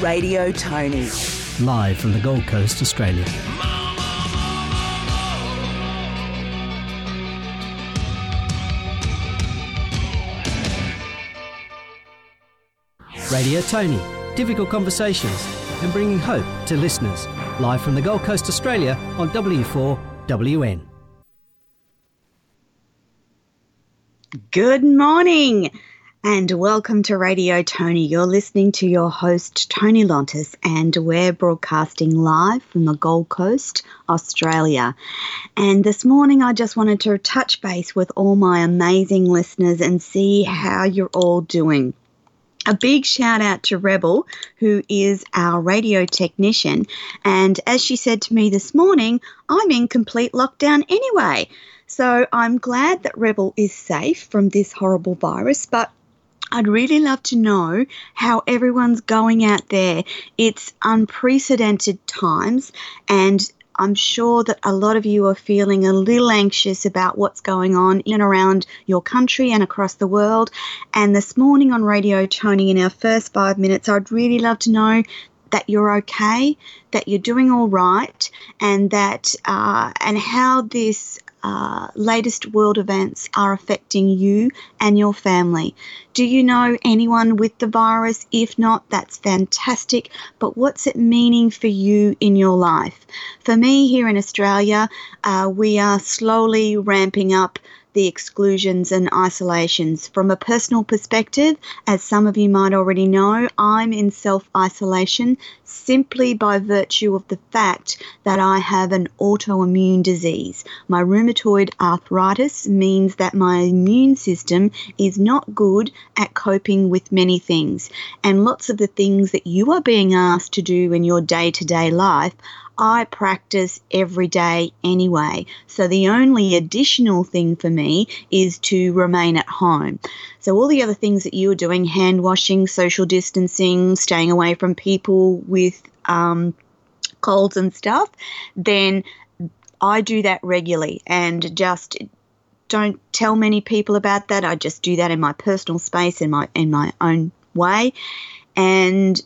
Radio Tony. Live from the Gold Coast, Australia. Radio Tony. Difficult conversations and bringing hope to listeners. Live from the Gold Coast, Australia on W4WN. Good morning and welcome to Radio Tony. You're listening to your host, Tony Lontis, and we're broadcasting live from the Gold Coast, Australia. And this morning, I just wanted to touch base with all my amazing listeners and see how you're all doing. A big shout out to Rebel, who is our radio technician. And as she said to me this morning, I'm in complete lockdown anyway. So I'm glad that Rebel is safe from this horrible virus, but I'd really love to know how everyone's going out there. It's unprecedented times, and I'm sure that a lot of you are feeling a little anxious about what's going on in and around your country and across the world. And this morning on Radio Tony, in our first five minutes, I'd really love to know that you're okay, that you're doing all right, and that uh, and how this uh, latest world events are affecting you and your family. Do you know anyone with the virus? If not, that's fantastic. But what's it meaning for you in your life? For me here in Australia, uh, we are slowly ramping up the exclusions and isolations. From a personal perspective, as some of you might already know, I'm in self isolation simply by virtue of the fact that I have an autoimmune disease. My rheumatoid arthritis means that my immune system is not good at coping with many things. And lots of the things that you are being asked to do in your day to day life I practice every day anyway. So the only additional thing for me is to remain at home. So all the other things that you are doing, hand washing, social distancing, staying away from people with um, colds and stuff, then I do that regularly and just don't tell many people about that. I just do that in my personal space in my in my own way and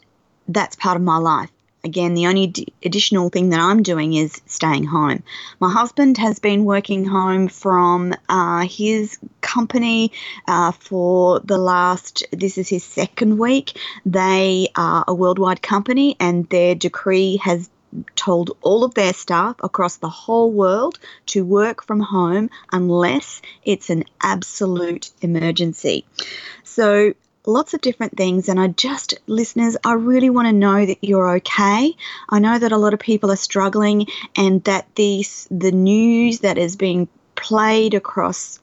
that's part of my life. Again, the only d- additional thing that I'm doing is staying home. My husband has been working home from uh, his company uh, for the last, this is his second week. They are a worldwide company and their decree has told all of their staff across the whole world to work from home unless it's an absolute emergency. So lots of different things and I just listeners I really want to know that you're okay. I know that a lot of people are struggling and that these the news that is being played across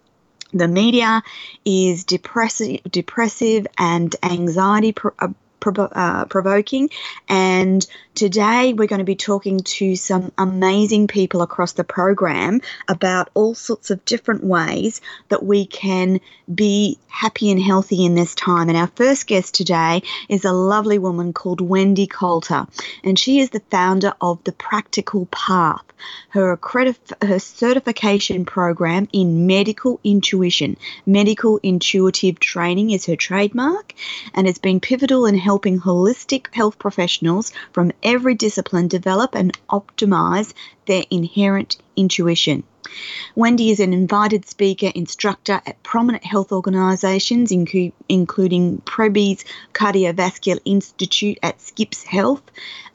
the media is depressive depressive and anxiety pro- uh, uh, provoking. And today we're going to be talking to some amazing people across the program about all sorts of different ways that we can be happy and healthy in this time. And our first guest today is a lovely woman called Wendy Colter, and she is the founder of The Practical Path. Her, her certification program in medical intuition, medical intuitive training is her trademark, and has been pivotal in helping holistic health professionals from every discipline develop and optimize their inherent intuition. Wendy is an invited speaker instructor at prominent health organisations, including Prebys Cardiovascular Institute at Scripps Health,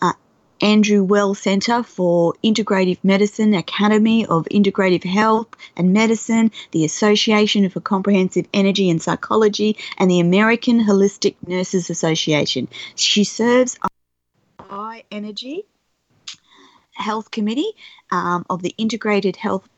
uh, Andrew Weil Centre for Integrative Medicine, Academy of Integrative Health and Medicine, the Association for Comprehensive Energy and Psychology, and the American Holistic Nurses Association. She serves on Energy Health Committee um, of the Integrative Health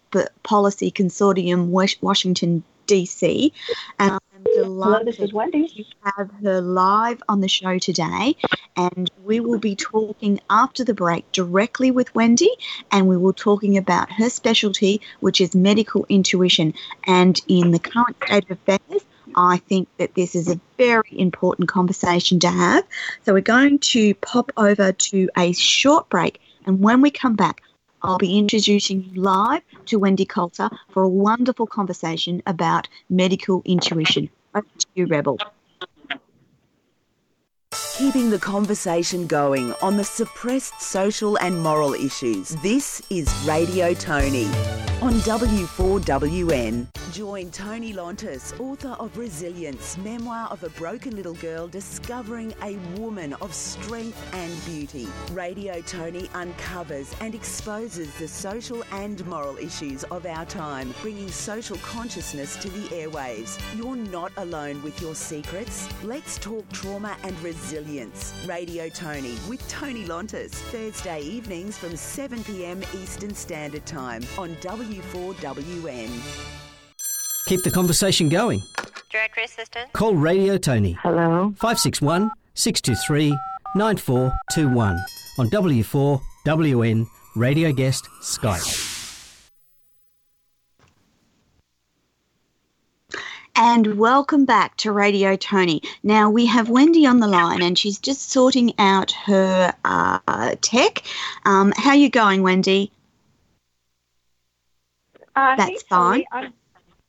Policy Consortium, Washington, D.C. And I'm delighted Hello, this is Wendy. to have her live on the show today. And we will be talking after the break directly with Wendy, and we will talking about her specialty, which is medical intuition. And in the current state of affairs, I think that this is a very important conversation to have. So we're going to pop over to a short break. And when we come back, I'll be introducing you live to Wendy Colter for a wonderful conversation about medical intuition. Over to you, Rebel. Keeping the conversation going on the suppressed social and moral issues. This is Radio Tony on W4WN. Join Tony Lontis, author of Resilience, memoir of a broken little girl discovering a woman of strength and beauty. Radio Tony uncovers and exposes the social and moral issues of our time, bringing social consciousness to the airwaves. You're not alone with your secrets. Let's talk trauma and resilience. Radio Tony with Tony Lontis, Thursday evenings from 7 pm Eastern Standard Time on W. W4WN. Keep the conversation going. Directory assistant. Call Radio Tony. Hello. 561 623 9421 on W4WN Radio Guest Skype. And welcome back to Radio Tony. Now we have Wendy on the line, and she's just sorting out her uh, tech. Um, how are you going, Wendy? Uh, That's hey, fine. I'm,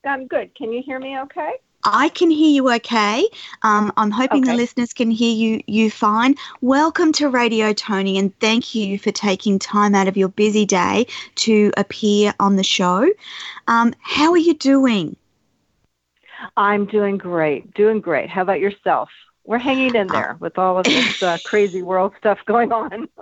I'm good. Can you hear me okay? I can hear you okay. Um, I'm hoping Okay. the listeners can hear you you fine. Welcome to Radio Tony, and thank you for taking time out of your busy day to appear on the show. Um, how are you doing? I'm doing great. Doing great. How about yourself? We're hanging in there with all of this uh, crazy world stuff going on.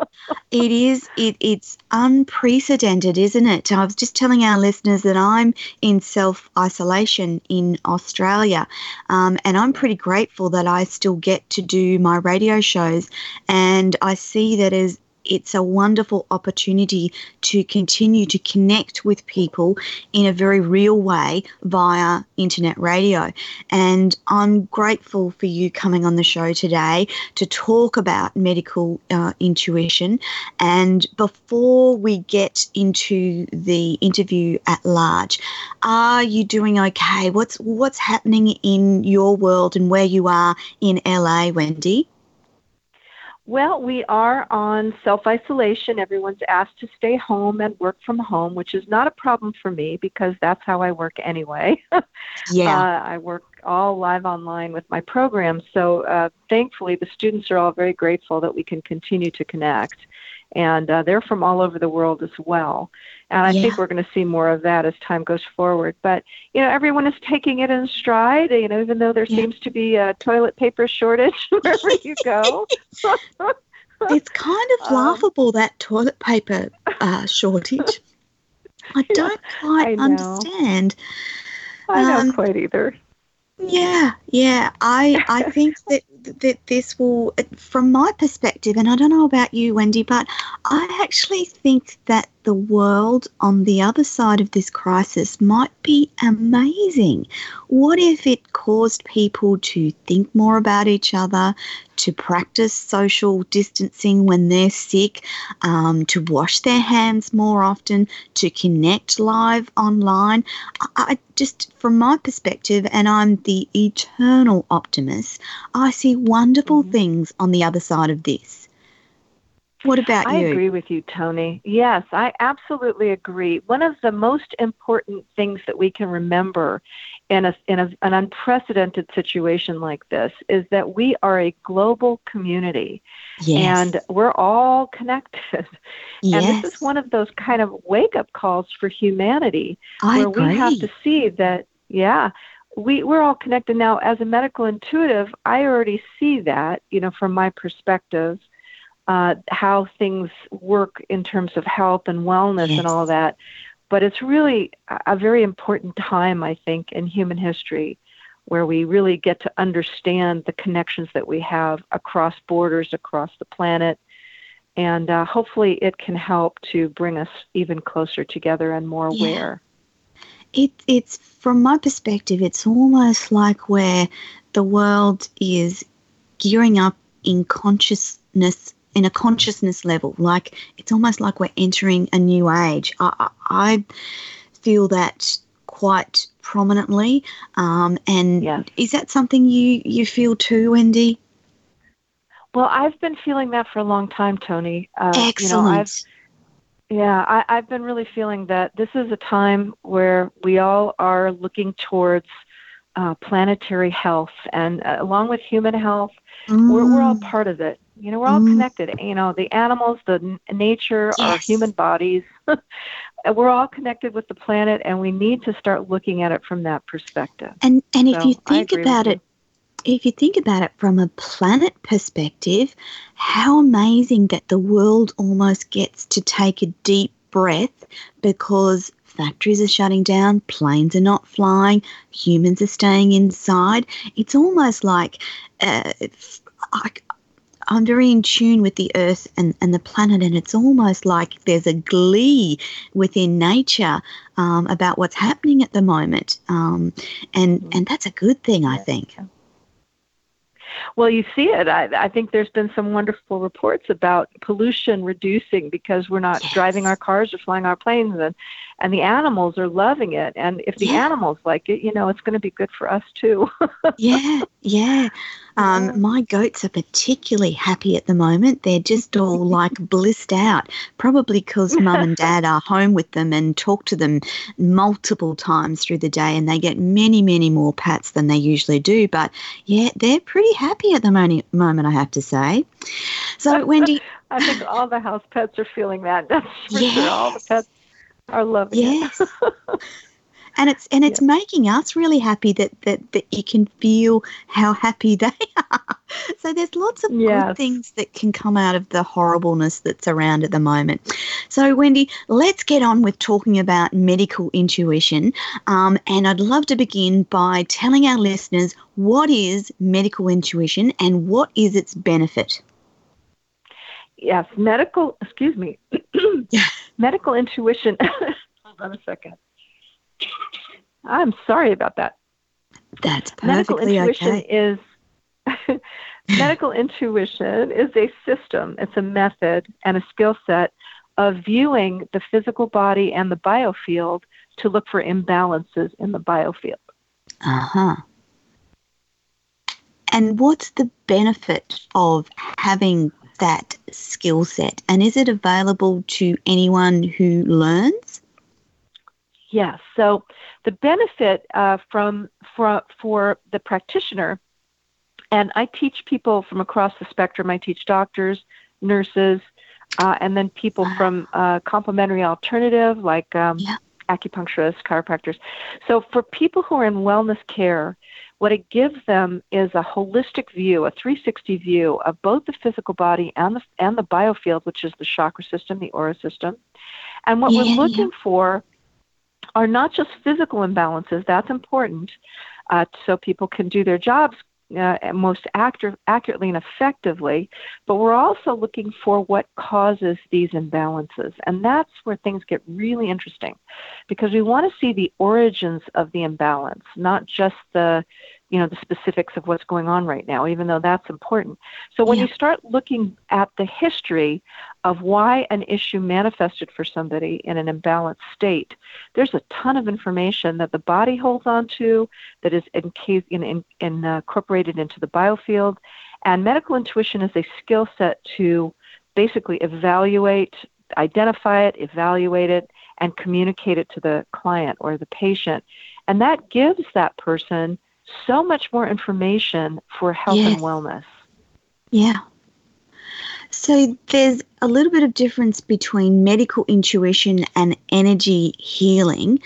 It is it it's unprecedented, isn't it? I was just telling our listeners that I'm in self isolation in Australia, um, and I'm pretty grateful that I still get to do my radio shows, and I see that as it's a wonderful opportunity to continue to connect with people in a very real way via internet radio. And I'm grateful for you coming on the show today to talk about medical uh, intuition. And before we get into the interview at large, are you doing okay? What's what's happening in your world and where you are in LA, Wendy? Well, we are on self isolation. Everyone's asked to stay home and work from home, which is not a problem for me because that's how I work anyway. Yeah. Uh, I work all live online with my program. So uh, thankfully, the students are all very grateful that we can continue to connect. And uh, they're from all over the world as well. And I Yeah. think we're going to see more of that as time goes forward. But, you know, everyone is taking it in stride, you know, even though there Yeah. seems to be a toilet paper shortage wherever you go. It's kind of Um, laughable that toilet paper uh, shortage. I don't quite I understand. I don't Um, quite either. Yeah, yeah. I I think that that this will, from my perspective, and I don't know about you, Wendy, but I actually think that the world on the other side of this crisis might be amazing. What if it caused people to think more about each other, to practice social distancing when they're sick, um, to wash their hands more often, to connect live online? I, I just, from my perspective, and I'm the eternal optimist, I see wonderful Mhm. things on the other side of this. What about I you? agree with you, Tony. Yes, I absolutely agree. One of the most important things that we can remember in, a, in a, an unprecedented situation like this is that we are a global community Yes. and we're all connected. yes. And this is one of those kind of wake up calls for humanity I where agree. we have to see that, yeah, we, we're all connected now. As a medical intuitive, I already see that, you know, from my perspective, uh, how things work in terms of health and wellness Yes. and all that. But it's really a very important time, I think, in human history where we really get to understand the connections that we have across borders, across the planet. And uh, hopefully it can help to bring us even closer together and more Yeah. aware. It, it's from my perspective, it's almost like where the world is gearing up in consciousness, in a consciousness level. Like it's almost like we're entering a new age. I, I feel that quite prominently. Um, and is that something you you feel too, Wendy? Well, I've been feeling that for a long time, Tony. Uh, Excellent. You know, I've Yeah, I, I've been really feeling that this is a time where we all are looking towards uh, planetary health, and uh, along with human health, we're, we're all Mm, part of it. You know, we're all Mm. connected. You know, the animals, the n- nature, our human bodies. We're all connected with the planet, and we need to start looking at it from that perspective. and and if you think agree with about you. it if you think about it from a planet perspective, how amazing that the world almost gets to take a deep breath because factories are shutting down, planes are not flying, humans are staying inside. It's almost like uh, it's- I, I'm very in tune with the earth and, and the planet, and it's almost like there's a glee within nature um, about what's happening at the moment. Um, and, Mhm. and that's a good thing, I think. Well, you see it. I, I think there's been some wonderful reports about pollution reducing because we're not Yes. driving our cars or flying our planes, and and the animals are loving it. And if the Yeah. animals like it, you know, it's going to be good for us too. yeah, yeah. Um, my goats are particularly happy at the moment. They're just all like blissed out, probably because mum and dad are home with them and talk to them multiple times through the day, and they get many, many more pats than they usually do. But yeah, they're pretty happy at the mo- moment, I have to say. So, Wendy, I think all the house pets are feeling that. That's for sure. All the pets are loving yes. it. And it's and it's making us really happy that, that that you can feel how happy they are. So there's lots of good things that can come out of the horribleness that's around at the moment. So Wendy, let's get on with talking about medical intuition. Um, and I'd love to begin by telling our listeners what is medical intuition and what is its benefit. yes, medical. Excuse me. medical intuition. Hold on a second. I'm sorry about that. That's medical intuition okay. is medical intuition is a system it's a method and a skill set of viewing the physical body and the biofield to look for imbalances in the biofield Uh huh. And what's the benefit of having that skill set? And is it available to anyone who learns? Yes so the benefit uh, from for, for the practitioner and i teach people from across the spectrum i teach doctors nurses uh, and then people from uh, complementary alternative like um, Yeah. acupuncturists, chiropractors. So for people who are in wellness care, what it gives them is a holistic view, a 360 view of both the physical body and the and the biofield, which is the chakra system, the aura system. And what Yeah, we're looking for are not just physical imbalances. That's important, uh, so people can do their jobs uh, most actu- accurately and effectively. But we're also looking for what causes these imbalances. And that's where things get really interesting because we want to see the origins of the imbalance, not just the you know the specifics of what's going on right now even though that's important. So when Yeah. you start looking at the history of why an issue manifested for somebody in an imbalanced state there's a ton of information that the body holds on to that is encased in, in, in, uh, incorporated into the biofield. And medical intuition is a skill set to basically evaluate identify it evaluate it and communicate it to the client or the patient. And that gives that person so much more information for health yes. and wellness. Yeah. So there's a little bit of difference between medical intuition and energy healing.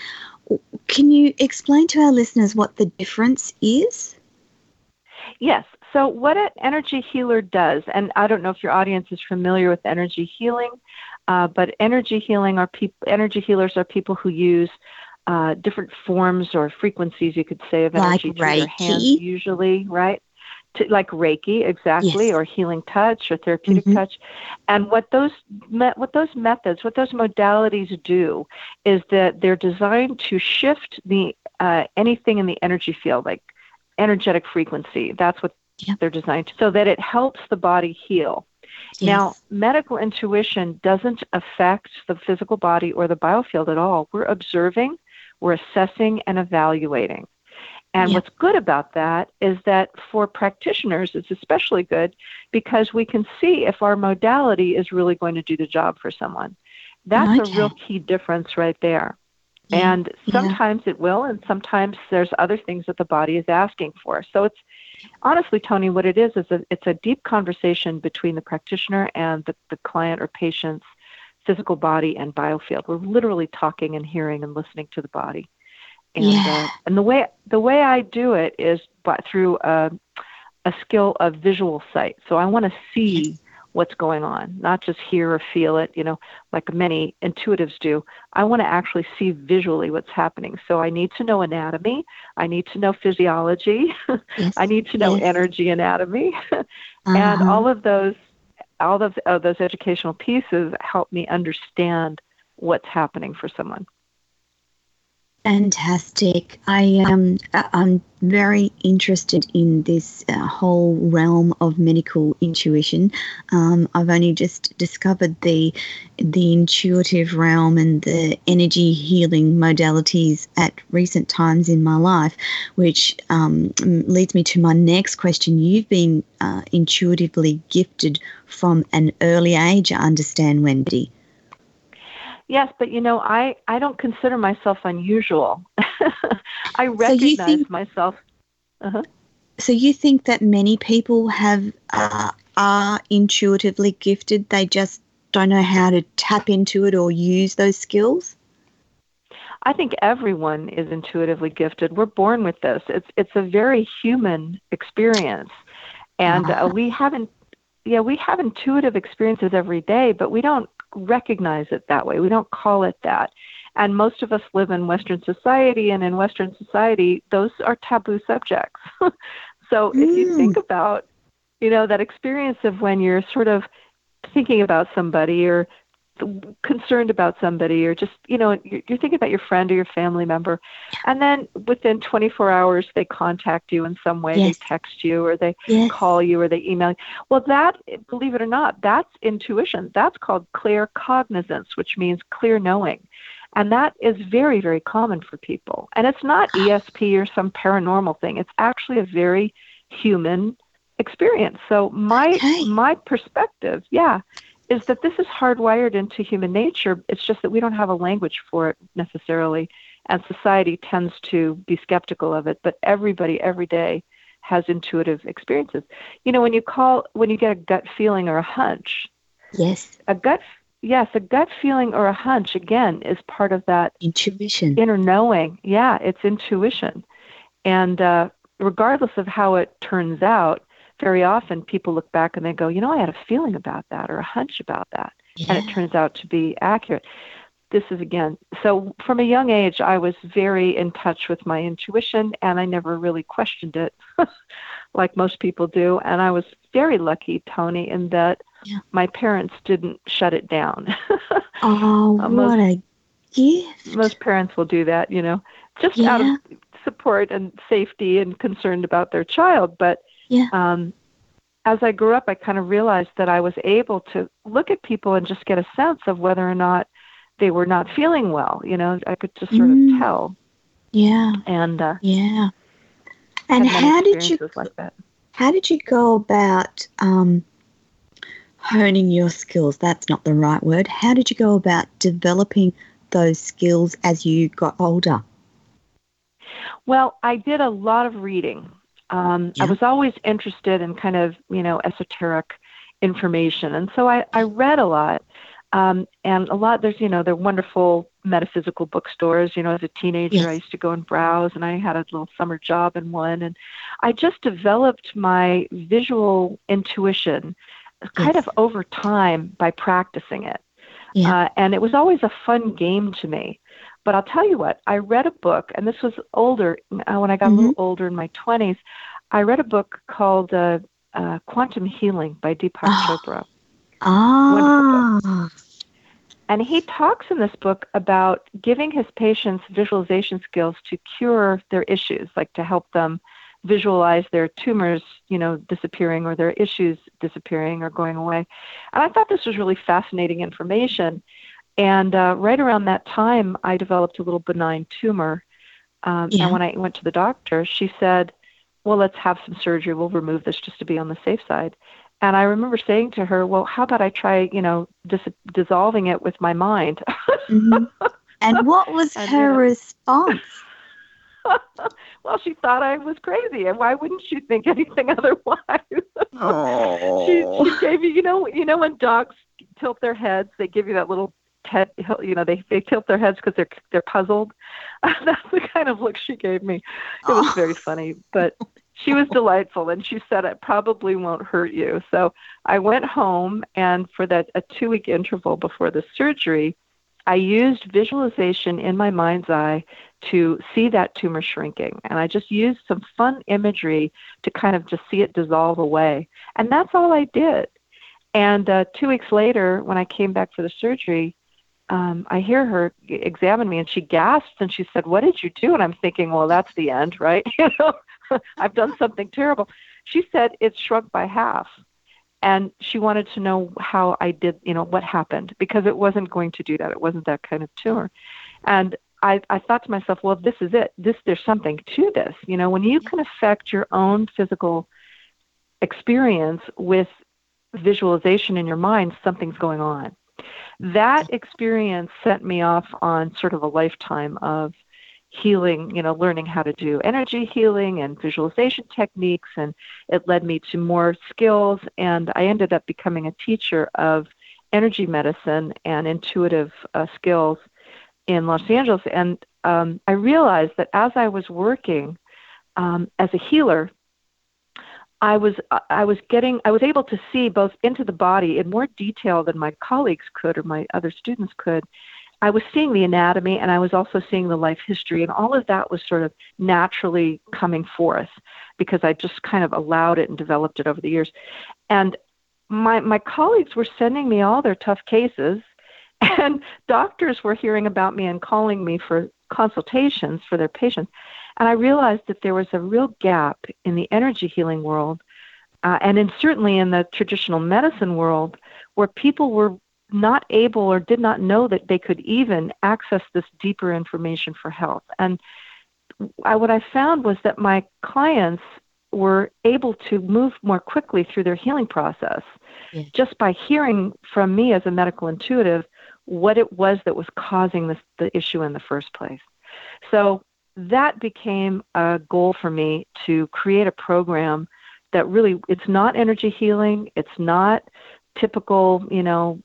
Can you explain to our listeners what the difference is? Yes. So, what an energy healer does, and I don't know if your audience is familiar with energy healing, uh, but energy healing are people. Energy healers are people who use uh, different forms or frequencies, you could say, of energy like through their hands, usually, right? To, like Reiki, exactly, yes. or healing touch or therapeutic mm-hmm. touch. And what those me- what those methods, what those modalities do, is that they're designed to shift the uh, anything in the energy field, like energetic frequency. That's what they're designed to, so that it helps the body heal. Yes. Now, medical intuition doesn't affect the physical body or the biofield at all. We're observing, we're assessing, and evaluating. And what's good about that is that for practitioners, it's especially good because we can see if our modality is really going to do the job for someone. That's okay. a real key difference right there. Yeah. And sometimes yeah. it will, and sometimes there's other things that the body is asking for. So it's honestly, Tony, what it is is a, it's a deep conversation between the practitioner and the, the client or patient's physical body and biofield. We're literally talking and hearing and listening to the body. And yeah. uh, and the way the way I do it is but through a, a skill of visual sight. So I want to see what's going on, not just hear or feel it, you know, like many intuitives do. I want to actually see visually what's happening. So I need to know anatomy, I need to know physiology, yes. I need to know yes. energy anatomy. uh-huh. And all of those all of, of those educational pieces help me understand what's happening for someone. Fantastic. I am um, I'm very interested in this uh, whole realm of medical intuition. Um, I've only just discovered the the intuitive realm and the energy healing modalities at recent times in my life, which um, leads me to my next question. You've been uh, intuitively gifted from an early age, I understand, Wendy. Yes, but you know, I I don't consider myself unusual. I recognize so think, myself. Uh-huh. So you think that many people have uh, are intuitively gifted? They just don't know how to tap into it or use those skills. I think everyone is intuitively gifted. We're born with this. It's it's a very human experience, and uh, we haven't. Yeah, we have intuitive experiences every day, but we don't recognize it that way. We don't call it that. And most of us live in Western society, and in Western society, those are taboo subjects. so mm. if you think mm. about, you know, that experience of when you're sort of thinking about somebody or concerned about somebody or just you know you're, thinking about your friend or your family member and then within 24 hours they contact you in some way yes. they text you or they yes. call you or they email you. Well that believe it or not that's intuition. That's called clear cognizance which means clear knowing. And that is very very common for people. And it's not ah. esp or some paranormal thing. It's actually a very human experience. So my okay. my perspective yeah is that this is hardwired into human nature. It's just that we don't have a language for it necessarily, and society tends to be skeptical of it. But everybody, every day, has intuitive experiences. You know, when you call, when you get a gut feeling or a hunch. Yes. A gut, yes, a gut feeling or a hunch again is part of that intuition, inner knowing. Yeah, it's intuition, and uh, regardless of how it turns out, very often people look back and they go, you know, I had a feeling about that or a hunch about that. Yeah. And it turns out to be accurate. This is again, so from a young age, I was very in touch with my intuition and I never really questioned it like most people do. And I was very lucky, Tony, in that yeah. my parents didn't shut it down. oh, uh, most, what a gift. Most parents will do that, you know, just yeah. out of support and safety and concerned about their child. But yeah. Um, as I grew up, I kind of realized that I was able to look at people and just get a sense of whether or not they were not feeling well. You know, I could just sort mm. of tell. Yeah. And uh, yeah. And how did you like how did you go about um, honing your skills? That's not the right word. How did you go about developing those skills as you got older? Well, I did a lot of reading. Um, yeah. I was always interested in kind of, you know, esoteric information. And so I, I read a lot. Um, and a lot, there's, you know, they're wonderful metaphysical bookstores. You know, as a teenager, yes. I used to go and browse, and I had a little summer job in one. And I just developed my visual intuition kind yes. of over time by practicing it. Yeah. Uh, and it was always a fun game to me. But I'll tell you what, I read a book, and this was older, uh, when I got mm-hmm. a little mm-hmm. older in my 20s. I read a book called uh, uh, Quantum Healing by Deepak oh. Chopra. Ah. And he talks in this book about giving his patients visualization skills to cure their issues, like to help them visualize their tumors, you know, disappearing or their issues disappearing or going away. And I thought this was really fascinating information. And uh, right around that time, I developed a little benign tumor. Um, yeah. And when I went to the doctor, she said, Well, let's have some surgery. We'll remove this just to be on the safe side. And I remember saying to her, Well, how about I try, you know, dis- dissolving it with my mind? mm-hmm. And what was and, her you know, response? well, she thought I was crazy, and why wouldn't she think anything otherwise? Oh. she, she gave you, you know, you know when dogs tilt their heads, they give you that little head, you know, they they tilt their heads because they're they're puzzled. That's the kind of look she gave me. It was oh. very funny, but she was delightful, and she said it probably won't hurt you. So I went home, and for that a two week interval before the surgery, I used visualization in my mind's eye to see that tumor shrinking. And I just used some fun imagery to kind of just see it dissolve away. And that's all I did. And uh, two weeks later, when I came back for the surgery, um, I hear her examine me and she gasps and she said, What did you do? And I'm thinking, Well, that's the end, right? you know, I've done something terrible. She said, It shrunk by half. And she wanted to know how I did, you know, what happened because it wasn't going to do that. It wasn't that kind of tumor. And I, I thought to myself, well, this is it. This there's something to this. You know, when you can affect your own physical experience with visualization in your mind, something's going on. That experience sent me off on sort of a lifetime of healing, you know, learning how to do energy healing and visualization techniques. And it led me to more skills. And I ended up becoming a teacher of energy medicine and intuitive uh, skills in Los Angeles, and um, I realized that as I was working um, as a healer, I was uh, I was getting I was able to see both into the body in more detail than my colleagues could or my other students could. I was seeing the anatomy and I was also seeing the life history and all of that was sort of naturally coming forth because I just kind of allowed it and developed it over the years. And my my colleagues were sending me all their tough cases and doctors were hearing about me and calling me for consultations for their patients. And I realized that there was a real gap in the energy healing world uh, and in, certainly in the traditional medicine world where people were not able or did not know that they could even access this deeper information for health. And I, what I found was that my clients were able to move more quickly through their healing process yes. just by hearing from me as a medical intuitive what it was that was causing this, the issue in the first place. So that became a goal for me to create a program that really it's not energy healing, it's not typical, you know,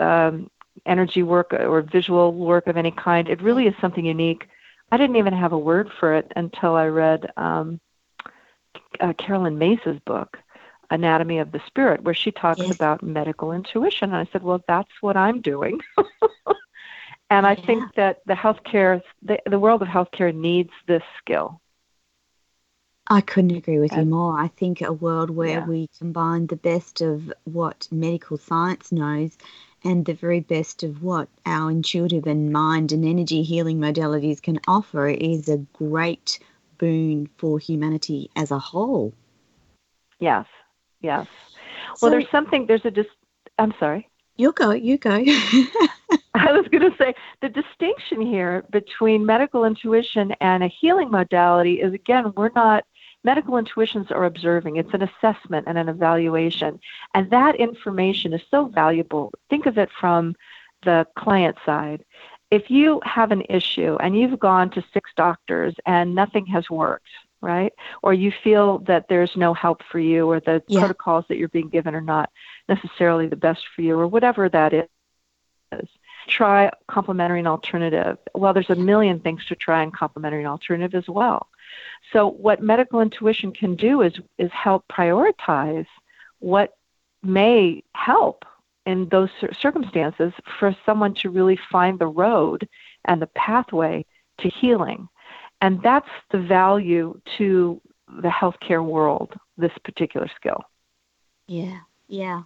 um, energy work or visual work of any kind. It really is something unique. I didn't even have a word for it until I read um, uh, Caroline Myss's book Anatomy of the Spirit, where she talks yes. about medical intuition. And I said, well, that's what I'm doing. and I yeah. think that the healthcare, the, the world of healthcare needs this skill. I couldn't agree with you more. I think a world where yeah. we combine the best of what medical science knows and the very best of what our intuitive and mind and energy healing modalities can offer is a great boon for humanity as a whole. Yes, Yes. Well, there's something. There's a. Dis- I'm sorry. You go. You go. I was going to say the distinction here between medical intuition and a healing modality is again we're not medical intuitions are observing. It's an assessment and an evaluation, and that information is so valuable. Think of it from the client side. if you have an issue and you've gone to six doctors and nothing has worked, right? Or you feel that there's no help for you or the yeah. protocols that you're being given are not necessarily the best for you or whatever that is. Try complementary and alternative. Well, there's a million things to try in complementary and alternative as well. So what medical intuition can do is is help prioritize what may help in those circumstances for someone to really find the road and the pathway to healing. And that's the value to the healthcare world, this particular skill. Yeah, yeah.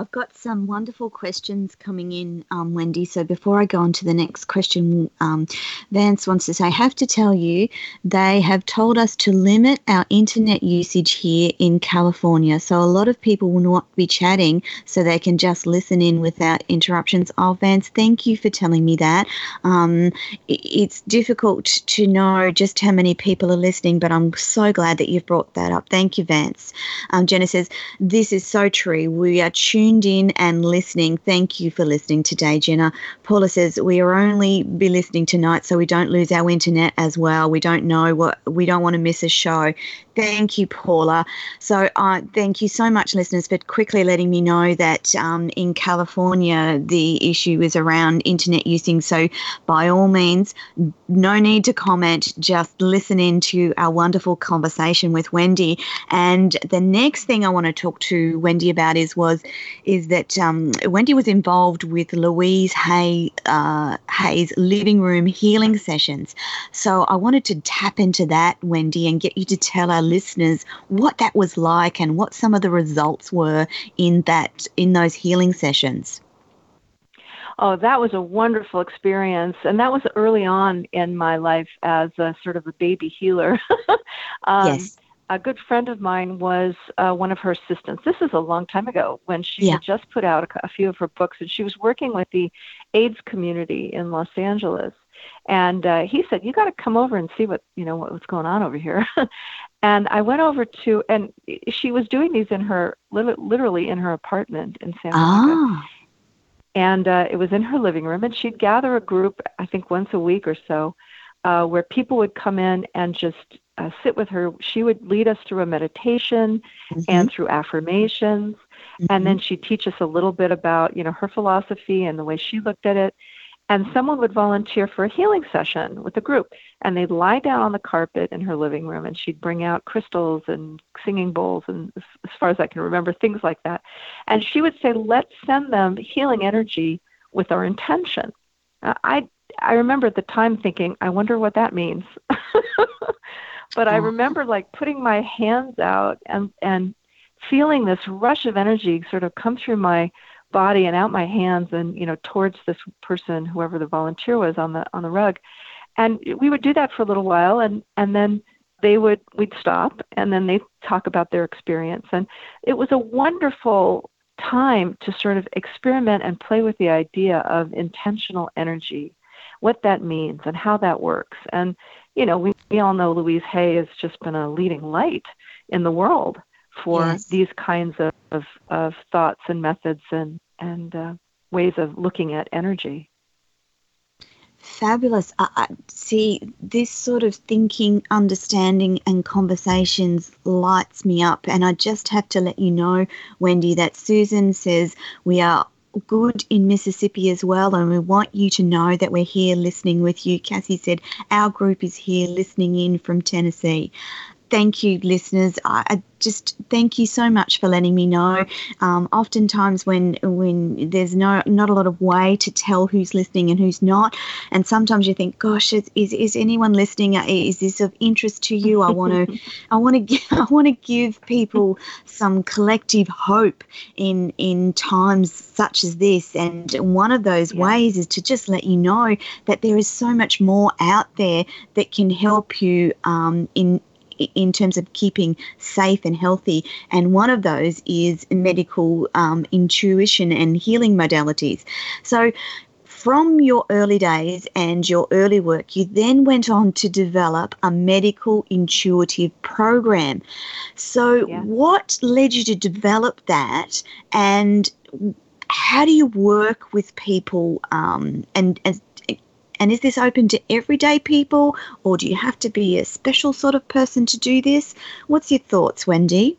I've got some wonderful questions coming in, um, Wendy. So before I go on to the next question, um, Vance wants to say, I have to tell you, they have told us to limit our internet usage here in California. So a lot of people will not be chatting so they can just listen in without interruptions. Oh, Vance, thank you for telling me that. Um, it's difficult to know just how many people are listening, but I'm so glad that you've brought that up. Thank you, Vance. Um, Jenna says, This is so true. We are tuned tuned in and listening. Thank you for listening today, Jenna. Paula says we are only be listening tonight so we don't lose our internet as well. We don't know what we don't want to miss a show. Thank you, Paula. So, uh, thank you so much, listeners, for quickly letting me know that um, in California the issue is around internet using. So, by all means, no need to comment. Just listen in to our wonderful conversation with Wendy. And the next thing I want to talk to Wendy about is was is that um, Wendy was involved with Louise Hay, uh, Hay's living room healing sessions. So, I wanted to tap into that, Wendy, and get you to tell our listeners what that was like and what some of the results were in that in those healing sessions. Oh, that was a wonderful experience. And that was early on in my life as a sort of a baby healer. um, yes. A good friend of mine was uh, one of her assistants. This is a long time ago when she yeah. had just put out a, a few of her books, and she was working with the AIDS community in Los Angeles and uh, he said you got to come over and see what you know what, what's going on over here and i went over to and she was doing these in her literally in her apartment in Santa Monica. Ah. and uh, it was in her living room and she'd gather a group i think once a week or so uh, where people would come in and just uh, sit with her she would lead us through a meditation mm-hmm. and through affirmations mm-hmm. and then she'd teach us a little bit about you know her philosophy and the way she looked at it and someone would volunteer for a healing session with a group and they'd lie down on the carpet in her living room and she'd bring out crystals and singing bowls and as far as i can remember things like that. And she would say let's send them healing energy with our intention. I i remember at the time thinking i wonder what that means. But i oh. remember like putting my hands out and and feeling this rush of energy sort of come through my body and out my hands and you know towards this person whoever the volunteer was on the on the rug. And we would do that for a little while and and then they would we'd stop and then they'd talk about their experience. And it was a wonderful time to sort of experiment and play with the idea of intentional energy what that means and how that works. And you know we, we all know louise hay has just been a leading light in the world for yes. these kinds of, of, of, thoughts and methods and, and uh, ways of looking at energy. Fabulous. I, I, see, this sort of thinking, understanding, and conversations lights me up. And I just have to let you know, Wendy, that Susan says we are good in Mississippi as well, and we want you to know that we're here listening with you. Cassie said our group is here listening in from Tennessee thank you, listeners. I, just thank you so much for letting me know. Um, oftentimes, when when there's no not a lot of way to tell who's listening and who's not, and sometimes you think, "Gosh, is is, is anyone listening? Uh, is this of interest to you?" I want to, I want to, give, I want to give people some collective hope in in times such as this. And one of those yeah. ways is to just let you know that there is so much more out there that can help you um, in in terms of keeping safe and healthy. And one of those is medical um, intuition and healing modalities. So, from your early days and your early work, you then went on to develop a medical intuitive program. So, yeah. what led you to develop that, and how do you work with people um, and, and And is this open to everyday people, or do you have to be a special sort of person to do this? What's your thoughts, Wendy?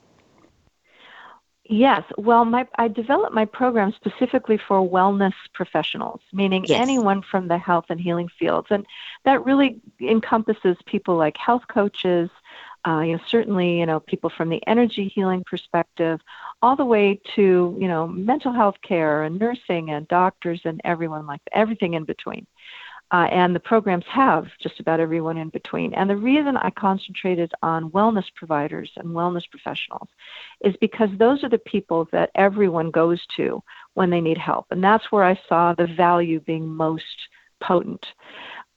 Yes. Well, my, I developed my program specifically for wellness professionals, meaning Yes. anyone from the health and healing fields. And that really encompasses people like health coaches, uh, you know, certainly, you know, people from the energy healing perspective, all the way to, you know, mental health care and nursing and doctors and everyone like everything in between. Uh, and the programs have just about everyone in between. And the reason I concentrated on wellness providers and wellness professionals is because those are the people that everyone goes to when they need help. And that's where I saw the value being most potent.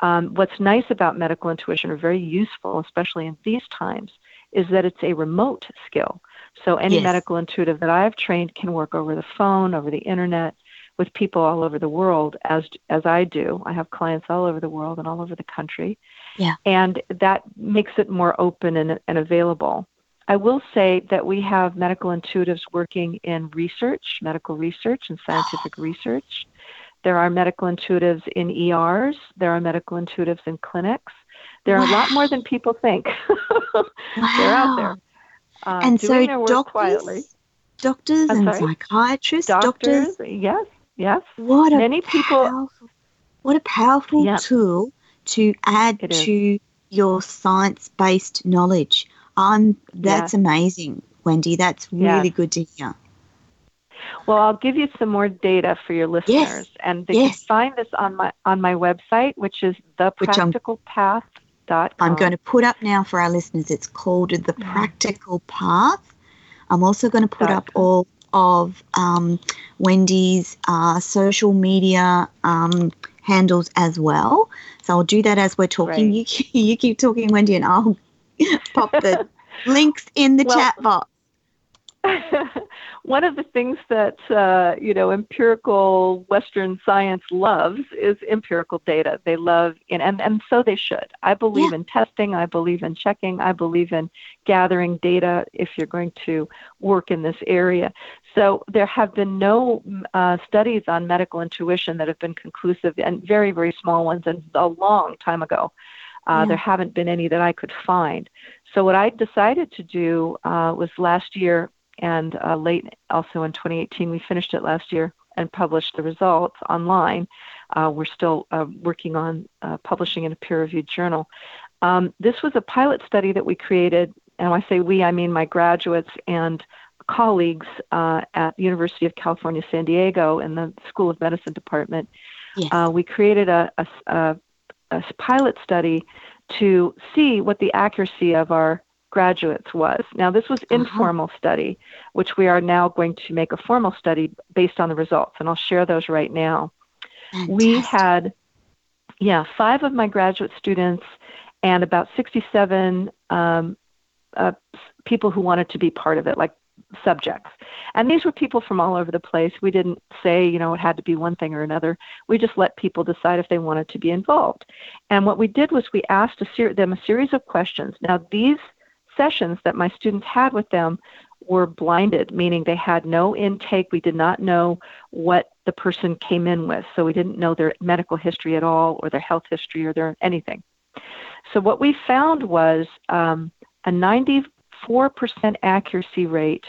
Um, what's nice about medical intuition, or very useful, especially in these times, is that it's a remote skill. So any Yes. medical intuitive that I've trained can work over the phone, over the internet, with people all over the world, as as I do. I have clients all over the world and all over the country. Yeah. And that makes it more open and, and available. I will say that we have medical intuitives working in research, medical research, and scientific research. There are medical intuitives in ERs. There are medical intuitives in clinics. There are a lot more than people think. They're out there. Uh, and doing so their work doctors, quietly. doctors I'm and sorry? psychiatrists, Doctors, yes, yes. What a Many people- powerful, what a powerful Yep. tool to add It is. to your science-based knowledge. Um, that's amazing, Wendy. That's really Yes. good to hear. Well, I'll give you some more data for your listeners, and they Yes. can find this on my on my website, which is thepracticalpath.com. I'm going to put up now for our listeners. It's called the Practical Path. I'm also going to put up all of um, Wendy's uh, social media um, handles as well. So I'll do that as we're talking. Right. You keep- you keep talking, Wendy, and I'll pop the links in the Well- chat box. One of the things that uh, you know empirical Western science loves is empirical data. They love, and and, and so they should. I believe Yeah. in testing. I believe in checking. I believe in gathering data if you're going to work in this area. So there have been no uh, studies on medical intuition that have been conclusive, and very very small ones, and a long time ago. Uh, Yeah. There haven't been any that I could find. So what I decided to do uh, was last year and uh, late also in 2018 we finished it last year and published the results online. Uh, we're still uh, working on uh, publishing in a peer-reviewed journal. Um, this was a pilot study that we created and when i say we i mean my graduates and colleagues uh, at the university of california san diego in the school of medicine department. Yes. uh, we created a, a, a, a pilot study to see what the accuracy of our graduates was. Now, this was Uh-huh. informal study, which we are now going to make a formal study based on the results, and I'll share those right now. We had, yeah, five of my graduate students and about 67 um, uh, people who wanted to be part of it, like subjects. And these were people from all over the place. We didn't say, you know, it had to be one thing or another. We just let people decide if they wanted to be involved. And what we did was we asked a ser- them a series of questions. Now, these sessions that my students had with them were blinded, meaning they had no intake. We did not know what the person came in with. So we didn't know their medical history at all, or their health history, or their anything. So what we found was um, a 94% accuracy rate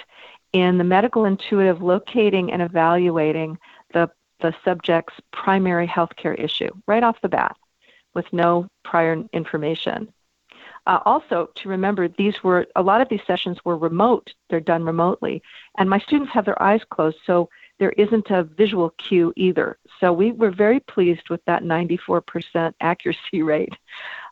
in the medical intuitive locating and evaluating the, the subject's primary healthcare issue right off the bat with no prior information. Uh, also, to remember, these were a lot of these sessions were remote. They're done remotely, and my students have their eyes closed, so there isn't a visual cue either. So we were very pleased with that 94% accuracy rate.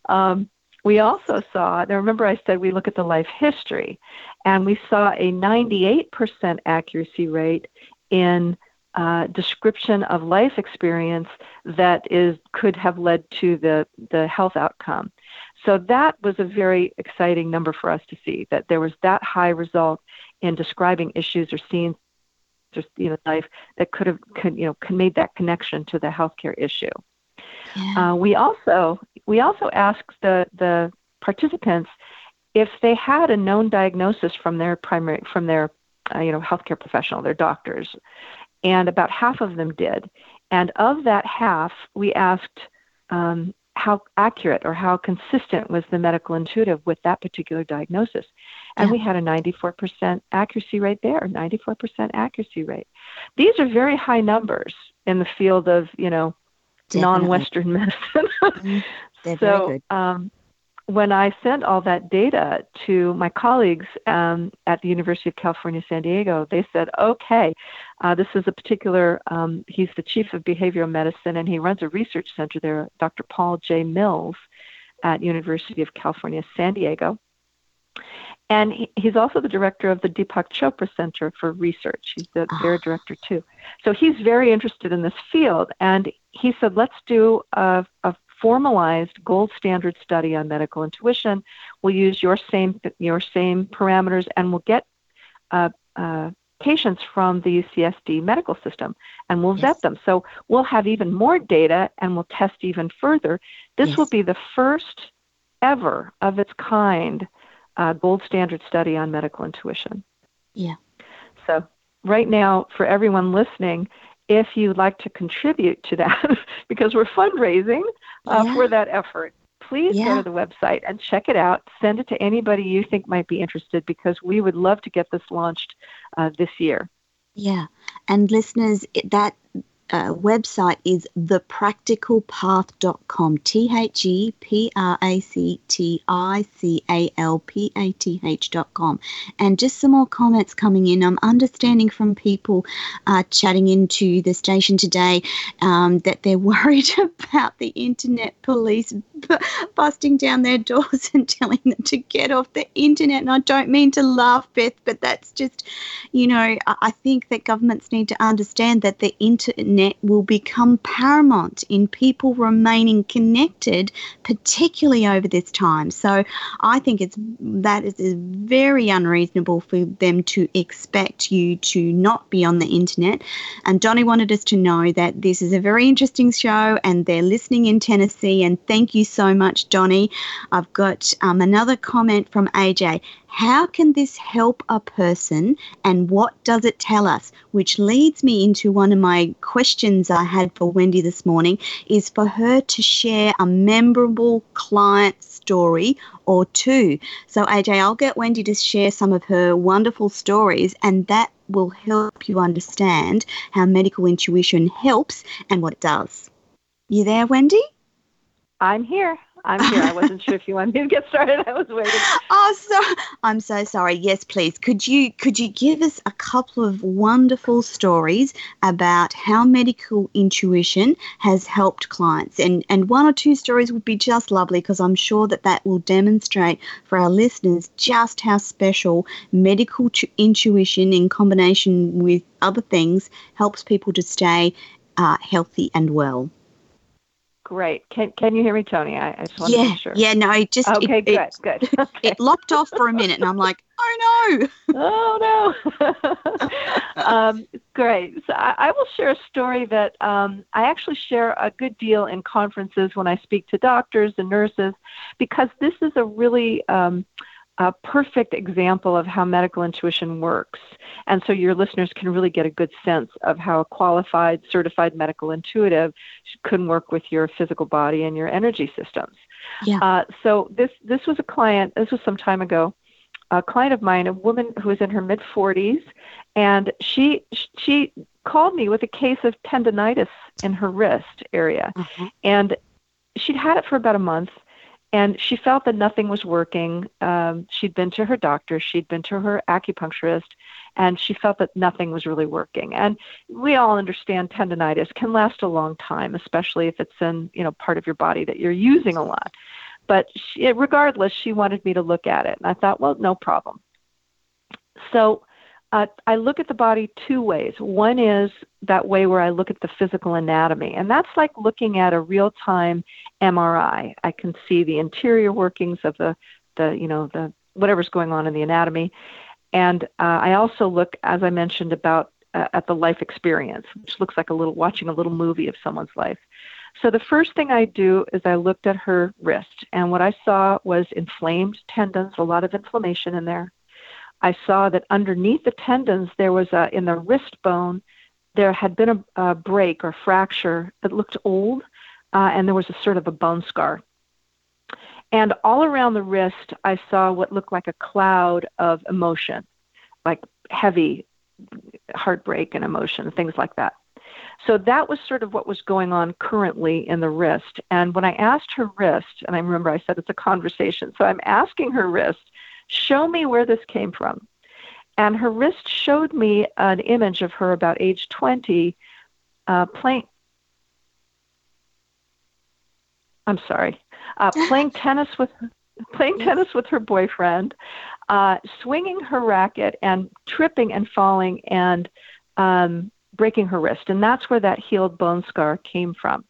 Um, we also saw, now remember I said we look at the life history, and we saw a 98% accuracy rate in uh, description of life experience that is could have led to the, the health outcome. So that was a very exciting number for us to see that there was that high result in describing issues or scenes just you know life that could have could you know could made that connection to the healthcare issue. Yeah. Uh, we also we also asked the the participants if they had a known diagnosis from their primary from their uh, you know healthcare professional, their doctors, and about half of them did. And of that half, we asked um, how accurate or how consistent was the medical intuitive with that particular diagnosis. And yeah. we had a 94% accuracy rate there, 94% accuracy rate. These are very high numbers in the field of, you know, non-Western medicine. Mm-hmm. so, um, when I sent all that data to my colleagues um, at the University of California, San Diego, they said, okay, uh, this is a particular, um, he's the chief of behavioral medicine and he runs a research center there, Dr. Paul J. Mills at University of California, San Diego. And he, he's also the director of the Deepak Chopra Center for Research. He's the, their director too. So he's very interested in this field. And he said, let's do a, a formalized gold standard study on medical intuition. We'll use your same your same parameters, and we'll get uh, uh, patients from the UCSD medical system, and we'll yes. vet them. So we'll have even more data, and we'll test even further. This yes. will be the first ever of its kind uh, gold standard study on medical intuition. Yeah. So right now, for everyone listening, if you'd like to contribute to that, because we're fundraising uh, yeah. for that effort, please yeah. go to the website and check it out. Send it to anybody you think might be interested because we would love to get this launched uh, this year. Yeah. And listeners, that uh, website is thepracticalpath.com. T H E P R A C T I C A L P A T H.com. And just some more comments coming in. I'm understanding from people uh, chatting into the station today um, that they're worried about the internet police b- busting down their doors and telling them to get off the internet. And I don't mean to laugh, Beth, but that's just, you know, I think that governments need to understand that the internet will become paramount in people remaining connected, particularly over this time. So I think it's that is very unreasonable for them to expect you to not be on the internet. And Donnie wanted us to know that this is a very interesting show and they're listening in Tennessee. And thank you so much, Donnie. I've got um, another comment from AJ. How can this help a person and what does it tell us? Which leads me into one of my questions I had for Wendy this morning is for her to share a memorable client story or two. So, AJ, I'll get Wendy to share some of her wonderful stories and that will help you understand how medical intuition helps and what it does. You there, Wendy? I'm here. I'm here. I wasn't sure if you wanted me to get started. I was waiting. Oh, so I'm so sorry. Yes, please. Could you could you give us a couple of wonderful stories about how medical intuition has helped clients, and and one or two stories would be just lovely because I'm sure that that will demonstrate for our listeners just how special medical t- intuition in combination with other things helps people to stay uh, healthy and well. Great. Can Can you hear me, Tony? I, I just want yeah, to make sure. Yeah. No. It just okay. It, good. It, good. Okay. It locked off for a minute, and I'm like, oh no. oh no. um, great. So I, I, will share a story that um, I actually share a good deal in conferences when I speak to doctors and nurses, because this is a really um, a perfect example of how medical intuition works. And so your listeners can really get a good sense of how a qualified, certified medical intuitive can work with your physical body and your energy systems. Yeah. Uh, so this this was a client. This was some time ago. A client of mine, a woman who was in her mid 40s, and she she called me with a case of tendonitis in her wrist area, mm-hmm. and she'd had it for about a month and she felt that nothing was working. Um, she'd been to her doctor, she'd been to her acupuncturist, and she felt that nothing was really working. And we all understand tendonitis can last a long time, especially if it's in you know part of your body that you're using a lot. But she, regardless, she wanted me to look at it, and I thought, well, no problem. So uh, I look at the body two ways. One is that way where I look at the physical anatomy, and that's like looking at a real-time MRI. I can see the interior workings of the, the you know, the whatever's going on in the anatomy, and uh, I also look, as I mentioned, about uh, at the life experience, which looks like a little watching a little movie of someone's life. So the first thing I do is I looked at her wrist, and what I saw was inflamed tendons, a lot of inflammation in there. I saw that underneath the tendons, there was a, in the wrist bone, there had been a, a break or fracture that looked old. uh, and there was a sort of a bone scar. And all around the wrist, I saw what looked like a cloud of emotion, like heavy heartbreak and emotion, things like that. So that was sort of what was going on currently in the wrist. And when I asked her wrist, and I remember I said it's a conversation, so I'm asking her wrist, show me where this came from. And her wrist showed me an image of her about age 20 uh, playing. I'm sorry, uh, playing tennis with playing tennis with her boyfriend, uh, swinging her racket and tripping and falling and um, breaking her wrist, and that's where that healed bone scar came from.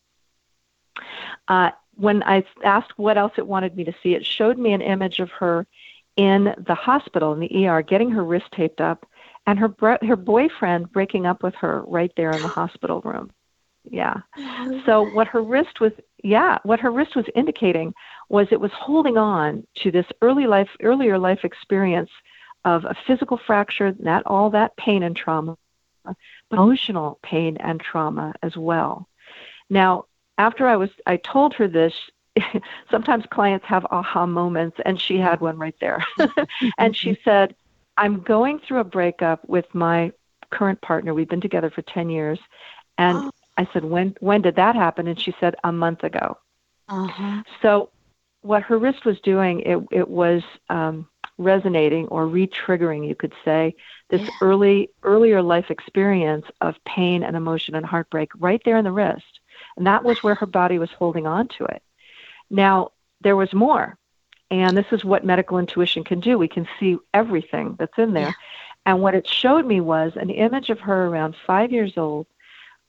Uh, when I asked what else it wanted me to see, it showed me an image of her in the hospital in the ER, getting her wrist taped up, and her her boyfriend breaking up with her right there in the hospital room. Yeah. So what her wrist was, yeah, what her wrist was indicating was it was holding on to this early life, earlier life experience of a physical fracture, not all that pain and trauma, but emotional pain and trauma as well. Now, after I was, I told her this. sometimes clients have aha moments, and she had one right there. and she said, "I'm going through a breakup with my current partner. We've been together for ten years, and." Oh. I said, "When when did that happen?" And she said, "A month ago." Uh-huh. So, what her wrist was doing, it it was um, resonating or re-triggering, you could say, this yeah. early earlier life experience of pain and emotion and heartbreak right there in the wrist. And that was where her body was holding on to it. Now, there was more. And this is what medical intuition can do. We can see everything that's in there. Yeah. And what it showed me was an image of her around five years old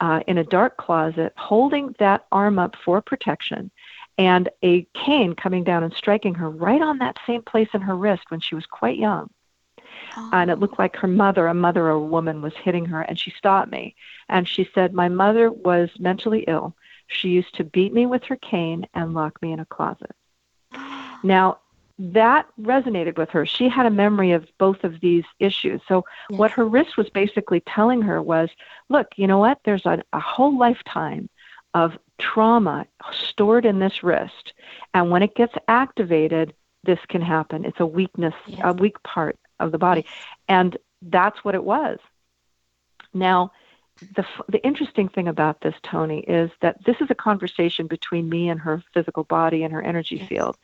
uh, in a dark closet holding that arm up for protection and a cane coming down and striking her right on that same place in her wrist when she was quite young. Oh. And it looked like her mother, a mother or a woman, was hitting her. And she stopped me. And she said, My mother was mentally ill. She used to beat me with her cane and lock me in a closet. Now, that resonated with her. She had a memory of both of these issues. So, yes. what her wrist was basically telling her was look, you know what? There's a, a whole lifetime of trauma stored in this wrist. And when it gets activated, this can happen. It's a weakness, yes. a weak part of the body. And that's what it was. Now, the, the interesting thing about this, Tony, is that this is a conversation between me and her physical body and her energy yes. field.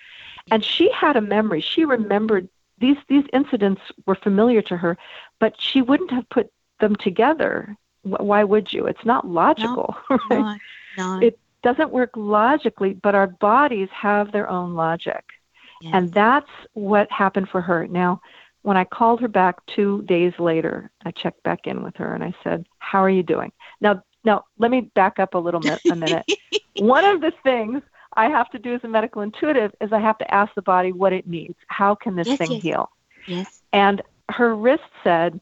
And she had a memory. She remembered these, these incidents were familiar to her, but she wouldn't have put them together. Why would you? It's not logical, no, right? No, no. It doesn't work logically, but our bodies have their own logic. Yes. And that's what happened for her. Now, when I called her back two days later, I checked back in with her and I said, How are you doing? Now, now let me back up a little bit, a minute. One of the things I have to do as a medical intuitive is I have to ask the body what it needs. How can this yes, thing yes. heal? Yes. And her wrist said,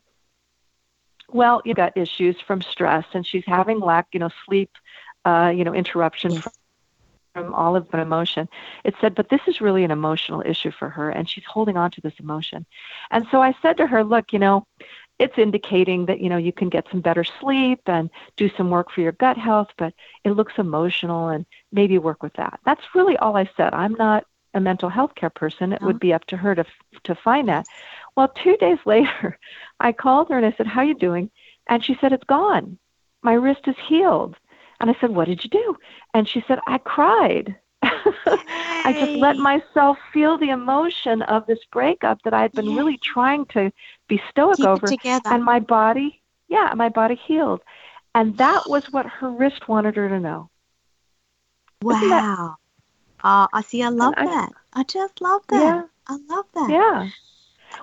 Well, you got issues from stress and she's having lack, you know, sleep uh, you know, interruption yes. From, of the emotion. It said, but this is really an emotional issue for her, and she's holding on to this emotion. And so I said to her, look, you know, it's indicating that you know you can get some better sleep and do some work for your gut health but it looks emotional and maybe work with that. That's really all i said. I'm not a mental health care person. It no. would uh-huh. be up to her to to find that. Well two days later i called her and i said how are you doing? And she said it's gone. My wrist is healed and I said, What did you do? And she said, I cried. I just let myself feel the emotion of this breakup that I had been really trying to be stoic Keep over. together. And my body, yeah, my body healed. And that was what her wrist wanted her to know. Wow. Oh, I see. I love I, that. I just love that. Yeah. I love that. Yeah.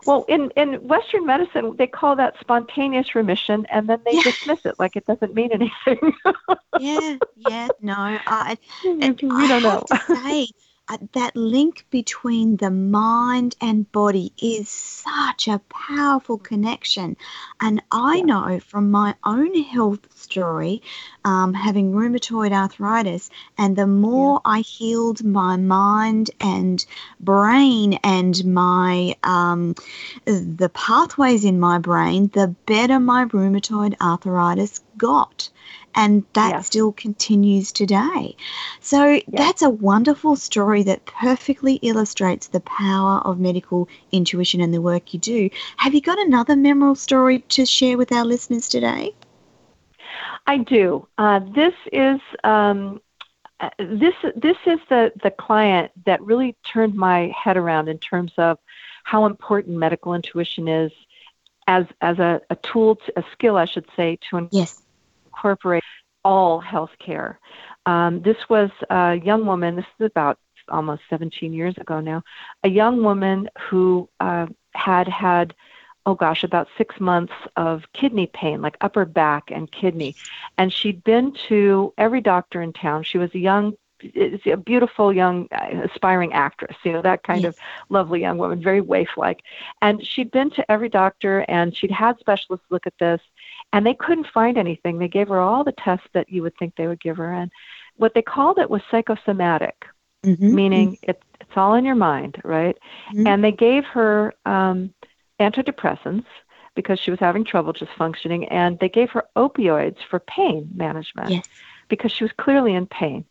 Well, in, in Western medicine, they call that spontaneous remission, and then they yeah. dismiss it like it doesn't mean anything. yeah, yeah, no, I, and we don't know. say, that link between the mind and body is such a powerful connection. And I know from my own health story, um, having rheumatoid arthritis, and the more yeah. I healed my mind and brain and my um, the pathways in my brain, the better my rheumatoid arthritis got. And that Yeah. still continues today. So that's a wonderful story that perfectly illustrates the power of medical intuition and the work you do. Have you got another memorable story to share with our listeners today? I do. Uh, this is um, uh, this this is the the client that really turned my head around in terms of how important medical intuition is as as a, a tool, to, a skill, I should say, to Yes. Incorporate all healthcare. Um, this was a young woman. This is about almost 17 years ago now. A young woman who uh, had had, oh gosh, about six months of kidney pain, like upper back and kidney, and she'd been to every doctor in town. She was a young. A beautiful young uh, aspiring actress, you know that kind Yes. of lovely young woman, very waif-like. And she'd been to every doctor, and she'd had specialists look at this, and they couldn't find anything. They gave her all the tests that you would think they would give her, and what they called it was psychosomatic, Mhm. meaning it, it's all in your mind, right? Mhm. And they gave her um, antidepressants because she was having trouble just functioning, and they gave her opioids for pain management Yes. because she was clearly in pain.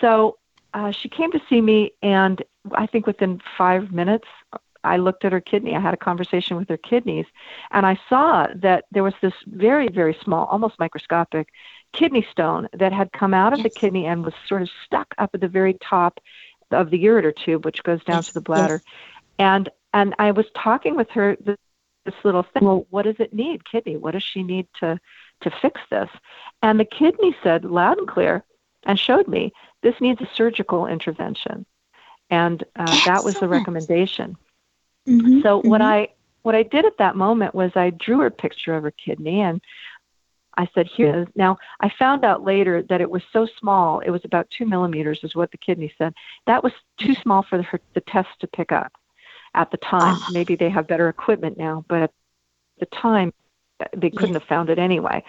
So uh, she came to see me, and I think within five minutes, I looked at her kidney. I had a conversation with her kidneys, and I saw that there was this very, very small, almost microscopic kidney stone that had come out of the kidney and was sort of stuck up at the very top of the ureter tube, which goes down Yes, to the bladder. And and I was talking with her this, this little thing. Well, what does it need, kidney? What does she need to to fix this? And the kidney said loud and clear, and showed me this needs a surgical intervention. And uh, that was the recommendation. Mhm. So what Mhm. I what I did at that moment was I drew her a picture of her kidney and I said, here is. Now I found out later that it was so small, it was about two millimeters is what the kidney said. That was too small for her, the test to pick up at the time. Ah. Maybe they have better equipment now, but at the time they couldn't Yes. have found it anyway.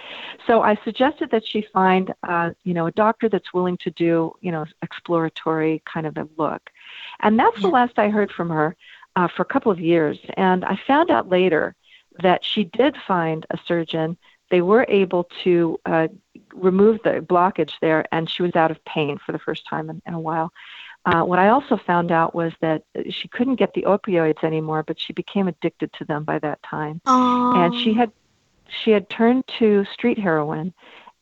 So I suggested that she find, uh, you know, a doctor that's willing to do, you know, exploratory kind of a look. And that's the last I heard from her uh, for a couple of years. And I found out later that she did find a surgeon. They were able to uh, remove the blockage there, and she was out of pain for the first time in, in a while. Uh, what I also found out was that she couldn't get the opioids anymore, but she became addicted to them by that time and she had she had turned to street heroin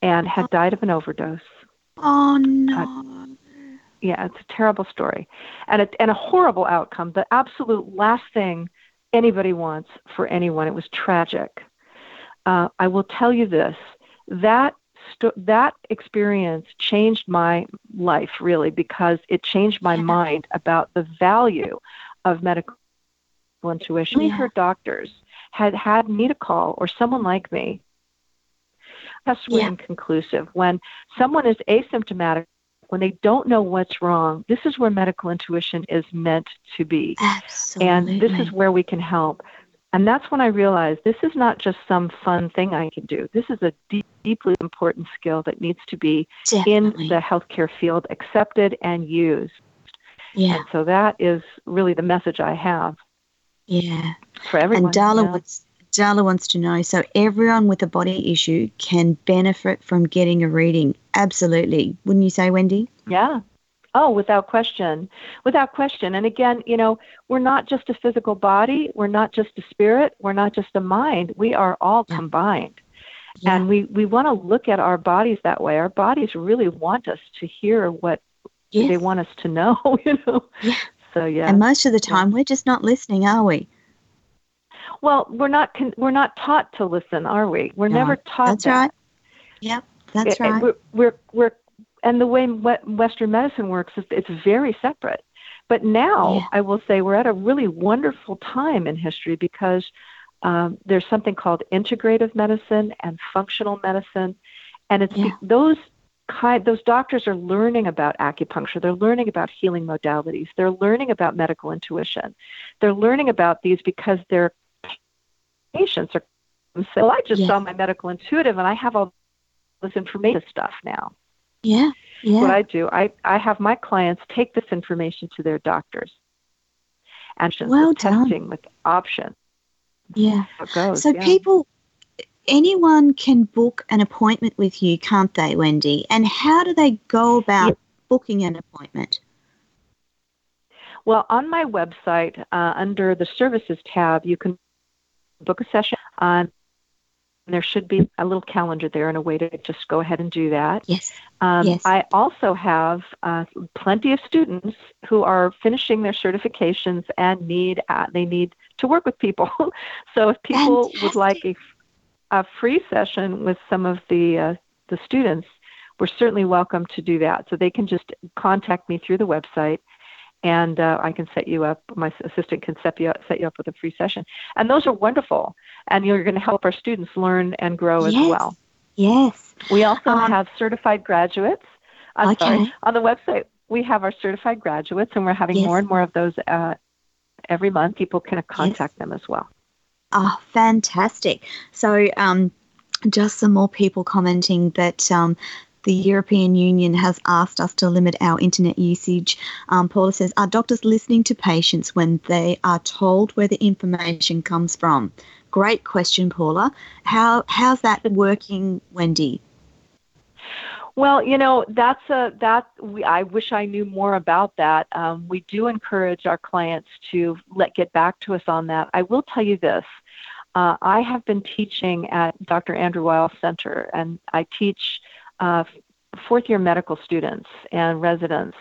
and had died of an overdose. Oh no. Yeah, it's a terrible story, and a, and a horrible outcome. The absolute last thing anybody wants for anyone. It was tragic. Uh, I will tell you this: that that experience changed my life really because it changed my mind about the value of medical intuition. Yeah. Her doctors had had me to call or someone like me. Tests were Yeah. inconclusive. When someone is asymptomatic, when they don't know what's wrong, this is where medical intuition is meant to be. Absolutely. And this is where we can help. And that's when I realized this is not just some fun thing I can do. This is a deep, deeply important skill that needs to be Definitely. in the healthcare field, accepted and used. yeah. And so that is really the message I have Yeah. for everyone. And Darla yeah. wants Darla wants to know so everyone with a body issue can benefit from getting a reading. Absolutely. Wouldn't you say, Wendy? Yeah. Oh, without question. Without question. And again, you know, we're not just a physical body, we're not just a spirit, we're not just a mind. We are all Yeah. combined. Yeah. And we, we want to look at our bodies that way. Our bodies really want us to hear what Yes. they want us to know, you know. Yeah. So yeah. And most of the time we're just not listening, are we? Well, we're not con- we're not taught to listen, are we? We're No, never taught That's that. right. Yep. That's eh, right. We're, we're, we're, and the way we- Western medicine works is it's very separate. But now, Yeah. I will say, we're at a really wonderful time in history because um, there's something called integrative medicine and functional medicine, and it's Yeah. those kind those doctors are learning about acupuncture. They're learning about healing modalities. They're learning about medical intuition. They're learning about these because their patients are saying, "Well, I just Yeah. saw my medical intuitive, and I have all this information stuff now." yeah. Yeah. What I do, I, I have my clients take this information to their doctors. And Well testing with options. yeah. Goes. So yeah. people anyone can book an appointment with you, can't they, Wendy? And how do they go about yep. booking an appointment? Well, on my website, uh, under the services tab, you can book a session. On there should be a little calendar there and a way to just go ahead and do that. Yes. Um, yes. I also have uh, plenty of students who are finishing their certifications and need uh, they need to work with people. so if people Fantastic. would like a, a free session with some of the uh, the students, we're certainly welcome to do that. So they can just contact me through the website and uh, I can set you up. My assistant can set you up, set you up with a free session, and those are wonderful. And you're going to help our students learn and grow as yes. well. Yes. We also um, have certified graduates. I'm okay. sorry. On the website, we have our certified graduates, and we're having yes. more and more of those uh, every month. People can contact yes. them as well. Oh, fantastic! So, um, just some more people commenting that um, the European Union has asked us to limit our internet usage. Um, Paula says, Are doctors listening to patients when they are told where the information comes from? Great question, Paula. How how's that working, Wendy? Well, you know, that's a that we, I wish I knew more about that. Um, we do encourage our clients to let get back to us on that. I will tell you this. Uh, I have been teaching at Dr. Andrew Weil Center, and I teach uh, fourth year medical students and residents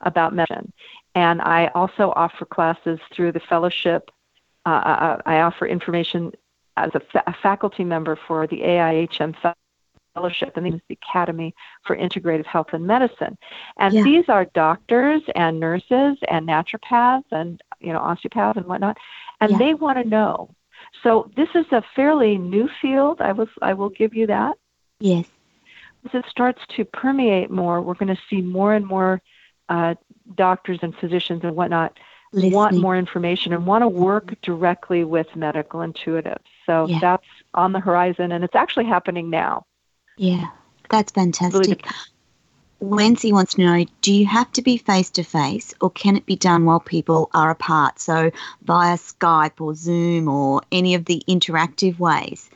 about medicine. And I also offer classes through the fellowship. Uh, uh, uh I offer information as a, fa- a, faculty member for the AIHM Fellowship and the Academy for Integrative Health and Medicine. And yeah. these are doctors and nurses and naturopaths and you know osteopaths and whatnot, and yeah. they want to know. So this is a fairly new field. I was I will give you that. Yes as it starts to permeate more, we're going to see more and more uh, doctors and physicians and whatnot Listening. want more information and want to work directly with medical intuitives. So yeah. that's on the horizon, and it's actually happening now. Yeah, that's fantastic. Really wants to know do you have to be face to face or can it be done while people are apart? So via Skype or Zoom or any of the interactive ways?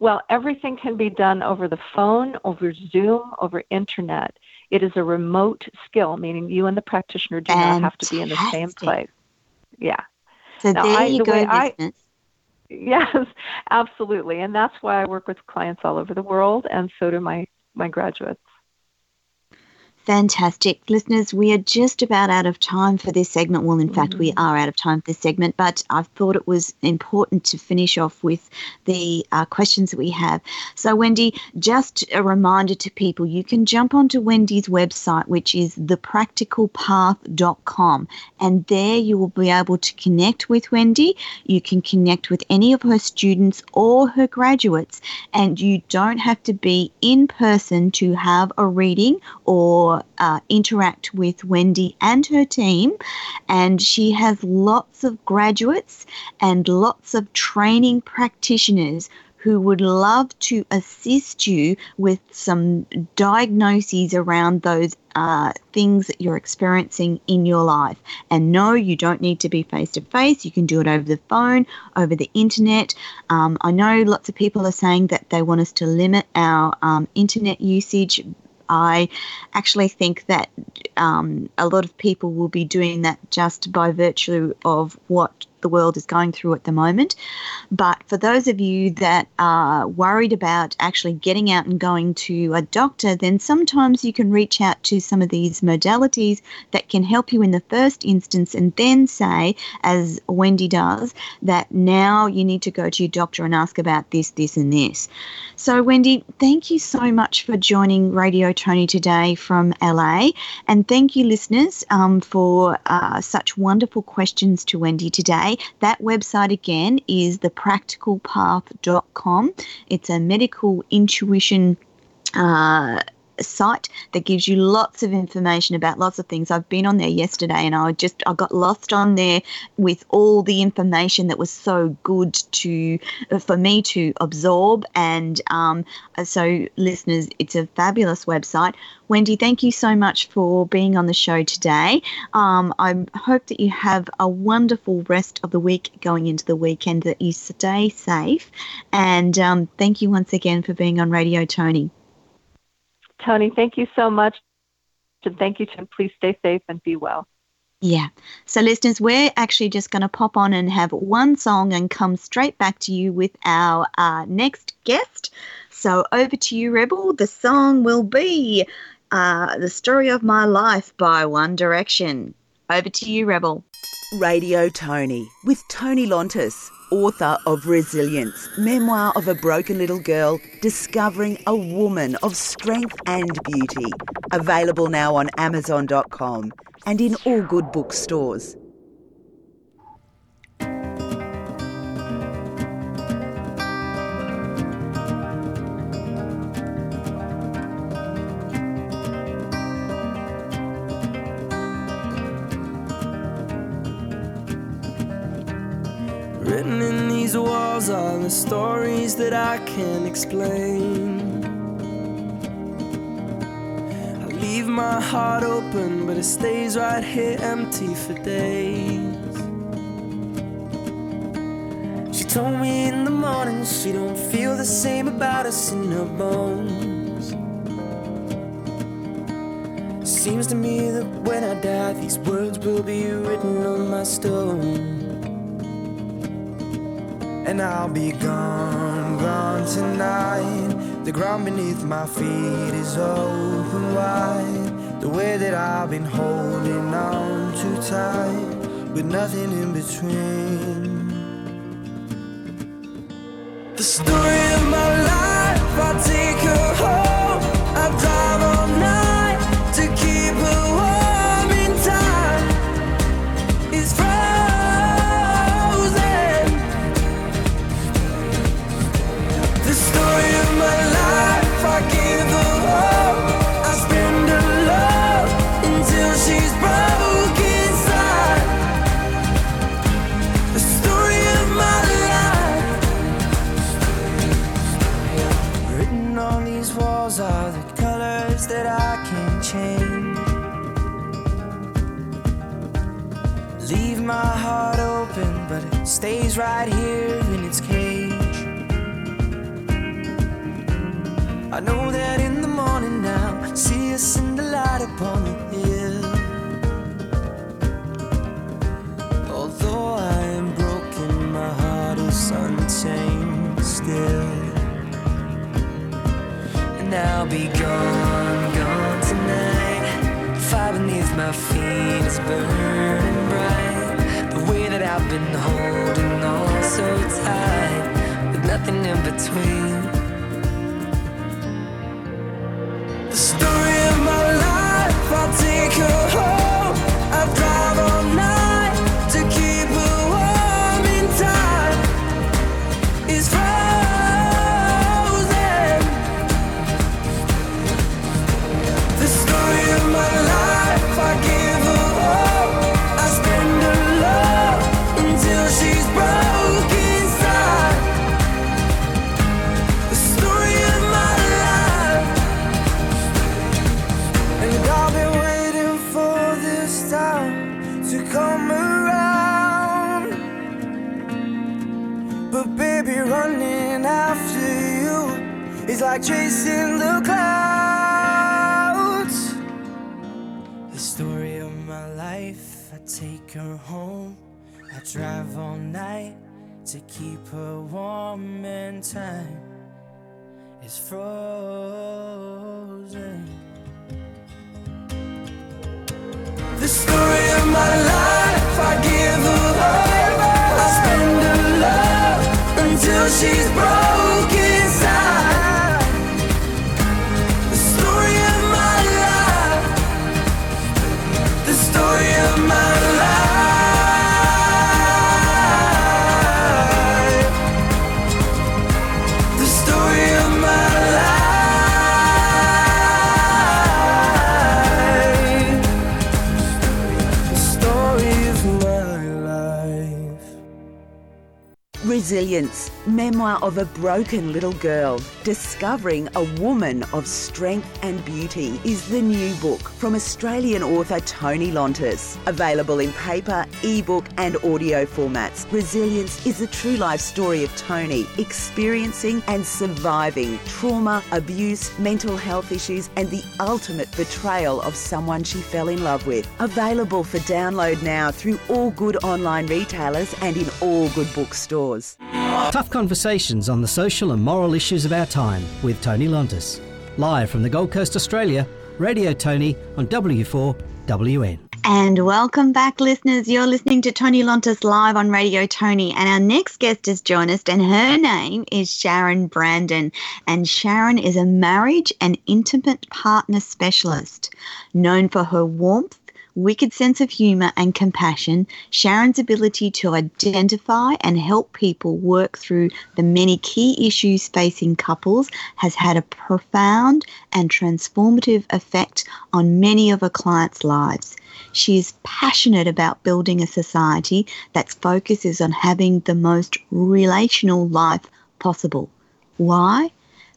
Well, everything can be done over the phone, over Zoom, over internet. It is a remote skill, meaning you and the practitioner do Fantastic. not have to be in the same place. Yeah. So now, there I, you the go, I, Yes, absolutely. And that's why I work with clients all over the world, and so do my, my graduates. Fantastic. Listeners, we are just about out of time for this segment. Well, in mm-hmm. fact, we mm. are out of time for this segment, but I thought it was important to finish off with the uh, questions that we have. So, Wendy, just a reminder to people you can jump onto Wendy's website, which is thepracticalpath.com, and there you will be able to connect with Wendy. You can connect with any of her students or her graduates, and you don't have to be in person to have a reading or uh, interact with Wendy and her team. And she has lots of graduates and lots of training practitioners who would love to assist you with some diagnoses around those uh, things that you're experiencing in your life. And no, you don't need to be face to face. You can do it over the phone, over the internet. Um, I know lots of people are saying that they want us to limit our um, internet usage I actually think that um, a lot of people will be doing that just by virtue of what the world is going through at the moment. But for those of you that are worried about actually getting out and going to a doctor, then sometimes you can reach out to some of these modalities that can help you in the first instance and then say, as Wendy does, that now you need to go to your doctor and ask about this, this, and this. So, Wendy, thank you so much for joining Radio Tony today from LA. And thank you, listeners, um, for uh, such wonderful questions to Wendy today. That website again is thepracticalpath.com. It's a medical intuition uh, site that gives you lots of information about lots of things. I've been on there yesterday and I just I got lost on there with all the information that was so good to for me to absorb. And um, so, listeners, it's a fabulous website. Wendy, thank you so much for being on the show today. Um, I hope that you have a wonderful rest of the week going into the weekend, that you stay safe. And um, thank you once again for being on Radio Tony. Tony, thank you so much. And thank you, Tim. Please stay safe and be well. Yeah. So, listeners, we're actually just going to pop on and have one song and come straight back to you with our uh, next guest. So, over to you, Rebel. The song will be uh, The Story of My Life by One Direction. Over to you, Rebel. Radio Tony with Tony Lontis, author of Resilience, memoir of a broken little girl discovering a woman of strength and beauty. Available now on Amazon.com and in all good bookstores. Written in these walls are the stories that I can't explain. I leave my heart open, but it stays right here empty for days. She told me in the morning she don't feel the same about us in her bones. Seems to me that when I die, these words will be written on my stone. And I'll be gone, gone tonight. The ground beneath my feet is open wide. The way that I've been holding on too tight, with nothing in between. The story of my life, I take stays right here in its cage. I know that in the morning now, see us in the light upon the hill. Although I am broken, my heart is untamed still. And I'll be gone, gone tonight. Fire beneath my feet is burning bright. I've been holding on so tight, with nothing in between. The story of my life, I'll take chasing the clouds. The story of my life, I take her home. I drive all night to keep her warm and time is frozen. The story of my life, I give her hope. I spend her love until she's broke Resilience, memoir of a broken little girl discovering a woman of strength and beauty, is the new book from Australian author Tony Lontis. Available in paper, ebook, and audio formats. Resilience is the true life story of Tony experiencing and surviving trauma, abuse, mental health issues, and the ultimate betrayal of someone she fell in love with. Available for download now through all good online retailers and in all good bookstores. Tough conversations on the social and moral issues of our time with Tony Lontis. Live from the Gold Coast, Australia, Radio Tony on W4WN. And welcome back, listeners. You're listening to Tony Lontis live on Radio Tony. And our next guest has joined us, and her name is Sharon Brandon. And Sharon is a marriage and intimate partner specialist known for her warmth wicked sense of humour and compassion, Sharon's ability to identify and help people work through the many key issues facing couples has had a profound and transformative effect on many of her clients' lives. She is passionate about building a society that focuses on having the most relational life possible. Why?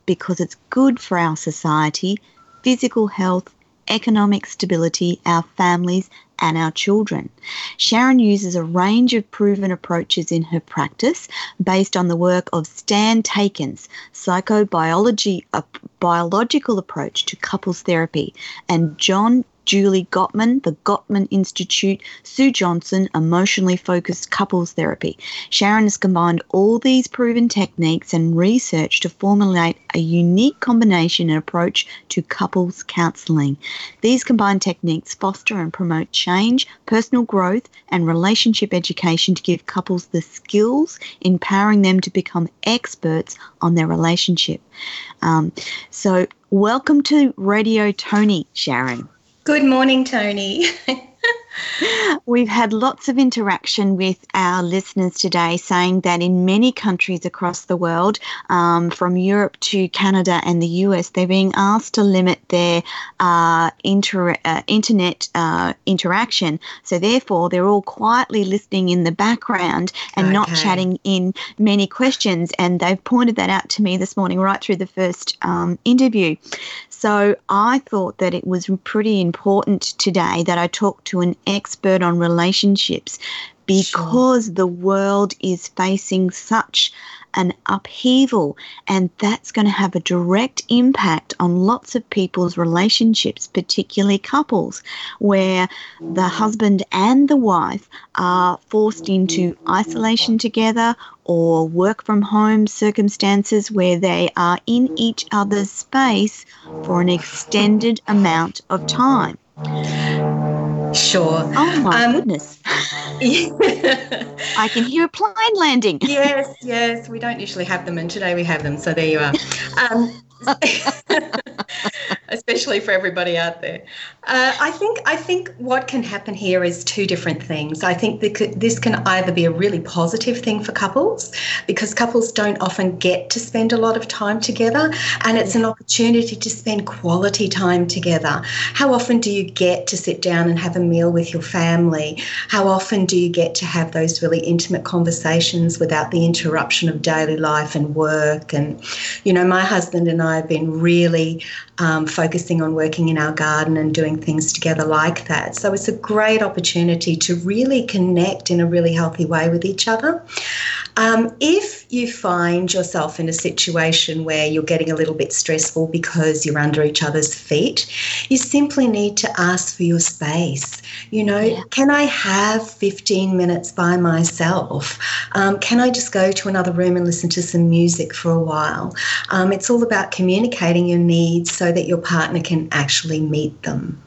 Because it's good for our society, physical health, economic stability, our families, and our children. Sharon uses a range of proven approaches in her practice based on the work of Stan Tatkin's psychobiology a biological approach to couples therapy and John Julie Gottman, the Gottman Institute, Sue Johnson, emotionally focused couples therapy. Sharon has combined all these proven techniques and research to formulate a unique combination and approach to couples counseling. These combined techniques foster and promote change, personal growth, and relationship education to give couples the skills, empowering them to become experts on their relationship. Um, so, welcome to Radio Tony, Sharon. Good morning, Tony. We've had lots of interaction with our listeners today saying that in many countries across the world, um, from Europe to Canada and the US, they're being asked to limit their uh, inter- uh, internet uh, interaction. So, therefore, they're all quietly listening in the background and okay. not chatting in many questions. And they've pointed that out to me this morning, right through the first um, interview. So I thought that it was pretty important today that I talk to an expert on relationships because sure. the world is facing such an upheaval, and that's going to have a direct impact on lots of people's relationships, particularly couples, where the husband and the wife are forced into isolation together or work from home circumstances where they are in each other's space for an extended amount of time. Sure. Oh my um, goodness. I can hear a plane landing. yes, yes. We don't usually have them, and today we have them. So there you are. Um, especially for everybody out there. Uh, I think I think what can happen here is two different things. I think this can either be a really positive thing for couples because couples don't often get to spend a lot of time together, and it's an opportunity to spend quality time together. How often do you get to sit down and have a meal with your family? How often do you get to have those really intimate conversations without the interruption of daily life and work? And you know, my husband and I have been really um, focusing on working in our garden and doing things together like that. So it's a great opportunity to really connect in a really healthy way with each other. Um, if you find yourself in a situation where you're getting a little bit stressful because you're under each other's feet, you simply need to ask for your space. You know, yeah. can I have 15 minutes by myself? Um, can I just go to another room and listen to some music for a while? Um, it's all about communicating your needs so that your partner can actually meet them.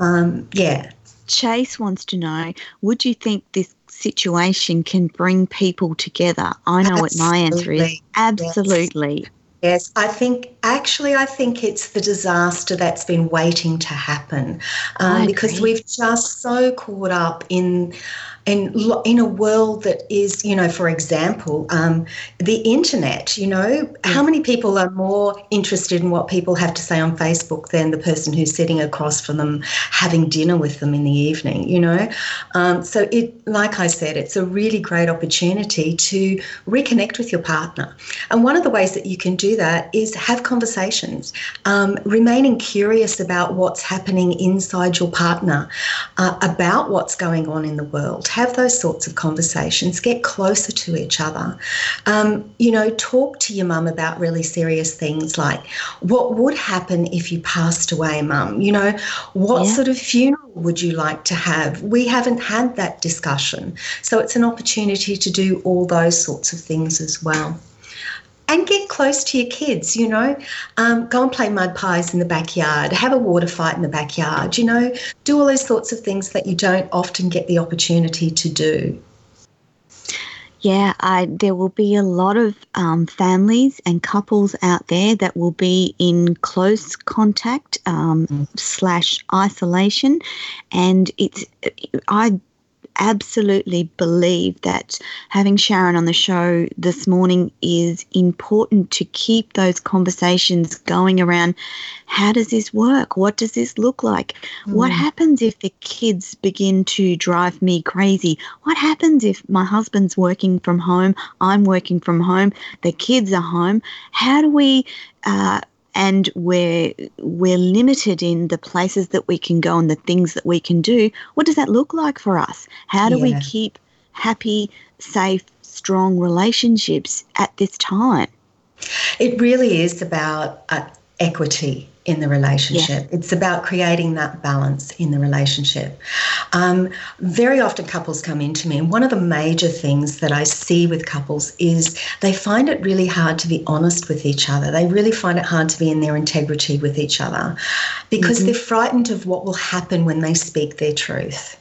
Um, yeah. Chase wants to know Would you think this situation can bring people together? I know Absolutely. what my answer is. Absolutely. Yes. Yes, I think actually, I think it's the disaster that's been waiting to happen um, because we've just so caught up in in in a world that is, you know, for example, um, the internet. You know, how many people are more interested in what people have to say on Facebook than the person who's sitting across from them having dinner with them in the evening? You know, um, so it, like I said, it's a really great opportunity to reconnect with your partner, and one of the ways that you can do that is have conversations, um, remaining curious about what's happening inside your partner, uh, about what's going on in the world. Have those sorts of conversations. Get closer to each other. Um, you know, talk to your mum about really serious things like what would happen if you passed away, mum? You know, what yeah. sort of funeral would you like to have? We haven't had that discussion. So it's an opportunity to do all those sorts of things as well and get close to your kids, you know. Um, go and play mud pies in the backyard, have a water fight in the backyard, you know, do all those sorts of things that you don't often get the opportunity to do. Yeah, I, there will be a lot of um, families and couples out there that will be in close contact um, mm. slash isolation, and it's I absolutely believe that having Sharon on the show this morning is important to keep those conversations going around how does this work? What does this look like? Mm. What happens if the kids begin to drive me crazy? What happens if my husband's working from home, I'm working from home, the kids are home? How do we uh, and we're we're limited in the places that we can go and the things that we can do what does that look like for us? How do yeah. we keep happy safe strong relationships at this time? It really is about uh, equity in the relationship. Yeah. It's about creating that balance in the relationship. Um, very often, couples come into me, and one of the major things that I see with couples is they find it really hard to be honest with each other. They really find it hard to be in their integrity with each other because mm-hmm. they're frightened of what will happen when they speak their truth.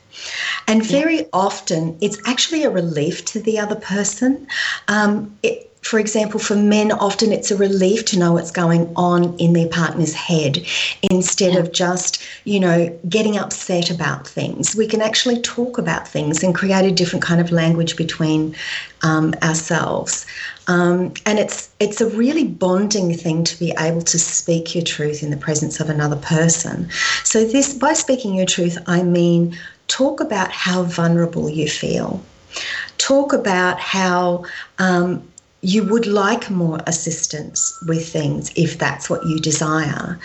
And very yeah. often, it's actually a relief to the other person. Um, it, for example, for men, often it's a relief to know what's going on in their partner's head instead yeah. of just, you know, getting upset about things. We can actually talk about things and create a different kind of language between um, ourselves. Um, and it's it's a really bonding thing to be able to speak your truth in the presence of another person. So this by speaking your truth, I mean talk about how vulnerable you feel. Talk about how um, you would like more assistance with things if that's what you desire.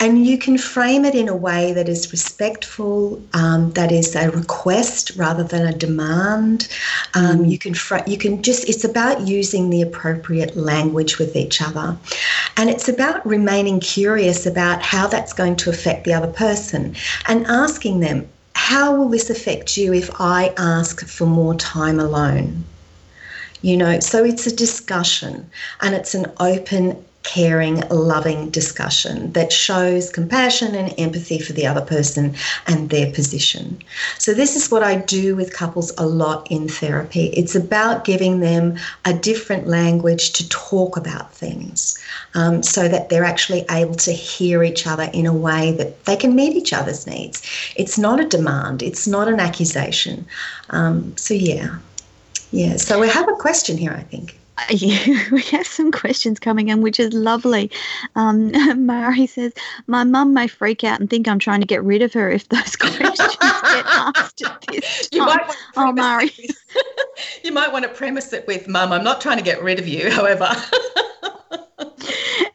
And you can frame it in a way that is respectful, um, that is a request rather than a demand. Um, mm. You can you can just it's about using the appropriate language with each other, and it's about remaining curious about how that's going to affect the other person and asking them. How will this affect you if I ask for more time alone? You know. So it's a discussion and it's an open caring loving discussion that shows compassion and empathy for the other person and their position. So this is what i do with couples a lot in therapy. It's about giving them a different language to talk about things um, so that they're actually able to hear each other in a way that they can meet each other's needs. It's not a demand. It's not an accusation. Um, so yeah yeah, so we have a question here, I think. Yeah, we have some questions coming in, which is lovely. Um, Mari says, My mum may freak out and think I'm trying to get rid of her if those questions get asked at this time. You might oh, Mari. you might want to premise it with, Mum, I'm not trying to get rid of you, however.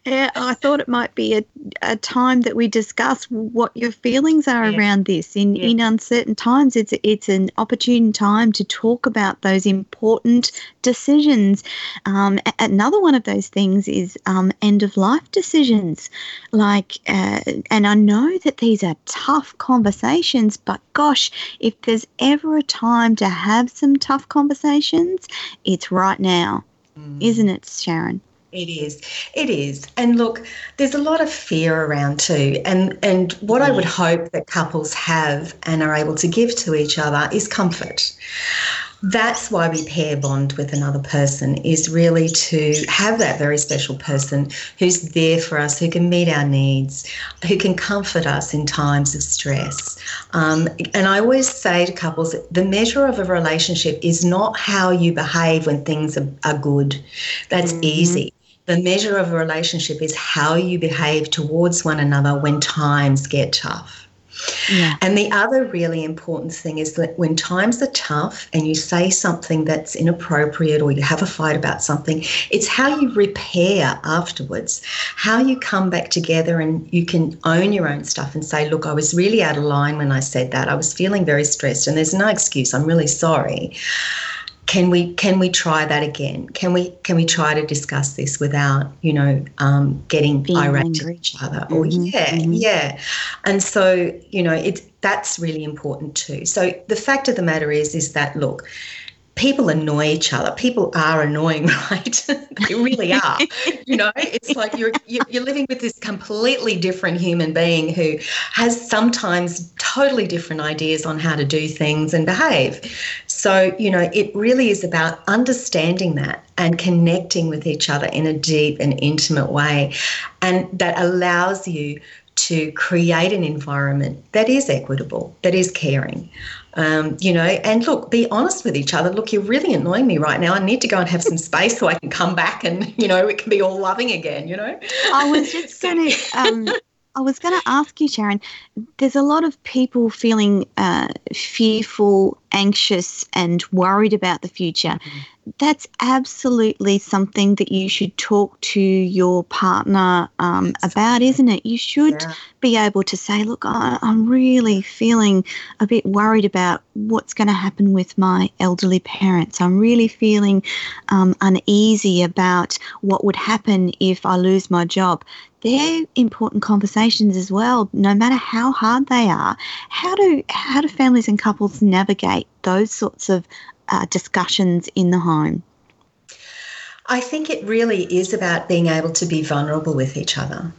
Yeah, I thought it might be a, a time that we discuss what your feelings are yeah. around this. In yeah. in uncertain times, it's it's an opportune time to talk about those important decisions. Um, another one of those things is um, end of life decisions. Like, uh, and I know that these are tough conversations, but gosh, if there's ever a time to have some tough conversations, it's right now, mm. isn't it, Sharon? It is. It is. And look, there's a lot of fear around too. And and what I would hope that couples have and are able to give to each other is comfort. that's why we pair bond with another person is really to have that very special person who's there for us who can meet our needs who can comfort us in times of stress um, and i always say to couples the measure of a relationship is not how you behave when things are, are good that's mm-hmm. easy the measure of a relationship is how you behave towards one another when times get tough yeah. And the other really important thing is that when times are tough and you say something that's inappropriate or you have a fight about something, it's how you repair afterwards, how you come back together and you can own your own stuff and say, Look, I was really out of line when I said that. I was feeling very stressed and there's no excuse. I'm really sorry can we can we try that again? Can we can we try to discuss this without you know um, getting Being irate angry. at each other? Mm-hmm. Or yeah, mm-hmm. yeah, and so you know it's that's really important too. So the fact of the matter is is that look, people annoy each other. People are annoying, right? they really are. you know, it's like you're you're living with this completely different human being who has sometimes totally different ideas on how to do things and behave. So, you know, it really is about understanding that and connecting with each other in a deep and intimate way. And that allows you to create an environment that is equitable, that is caring. Um, you know, and look, be honest with each other. Look, you're really annoying me right now. I need to go and have some space so I can come back and, you know, it can be all loving again, you know? I was just going to um, I was going to ask you, Sharon. There's a lot of people feeling uh, fearful, anxious, and worried about the future. Mm-hmm. That's absolutely something that you should talk to your partner um, about, isn't it? You should yeah. be able to say, "Look, I, I'm really feeling a bit worried about what's going to happen with my elderly parents. I'm really feeling um, uneasy about what would happen if I lose my job." they're important conversations as well no matter how hard they are how do how do families and couples navigate those sorts of uh, discussions in the home i think it really is about being able to be vulnerable with each other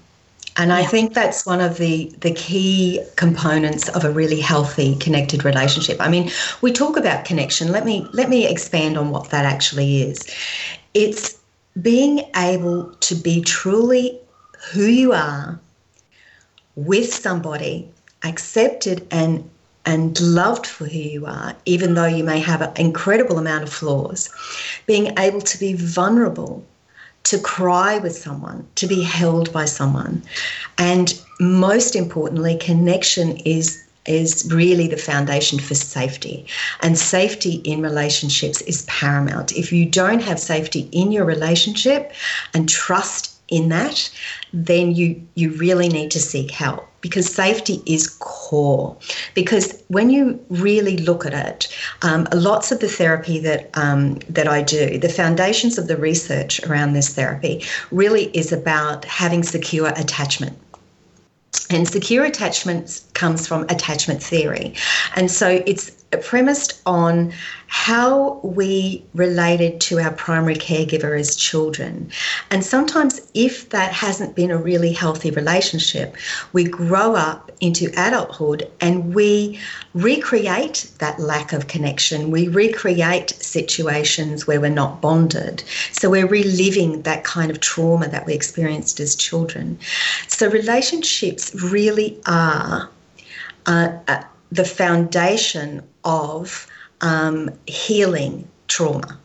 and I think that's one of the, the key components of a really healthy connected relationship. I mean, we talk about connection. Let me let me expand on what that actually is. It's being able to be truly who you are with somebody, accepted and and loved for who you are, even though you may have an incredible amount of flaws, being able to be vulnerable, to cry with someone, to be held by someone. And most importantly, connection is is really the foundation for safety. And safety in relationships is paramount. If you don't have safety in your relationship and trust in that, then you you really need to seek help because safety is core. Because when you really look at it, um, lots of the therapy that um, that I do, the foundations of the research around this therapy really is about having secure attachment. And secure attachment comes from attachment theory. And so it's premised on how we related to our primary caregiver as children. And sometimes, if that hasn't been a really healthy relationship, we grow up into adulthood and we recreate that lack of connection. We recreate situations where we're not bonded. So we're reliving that kind of trauma that we experienced as children. So relationships really are. Uh, uh, the foundation of um, healing trauma.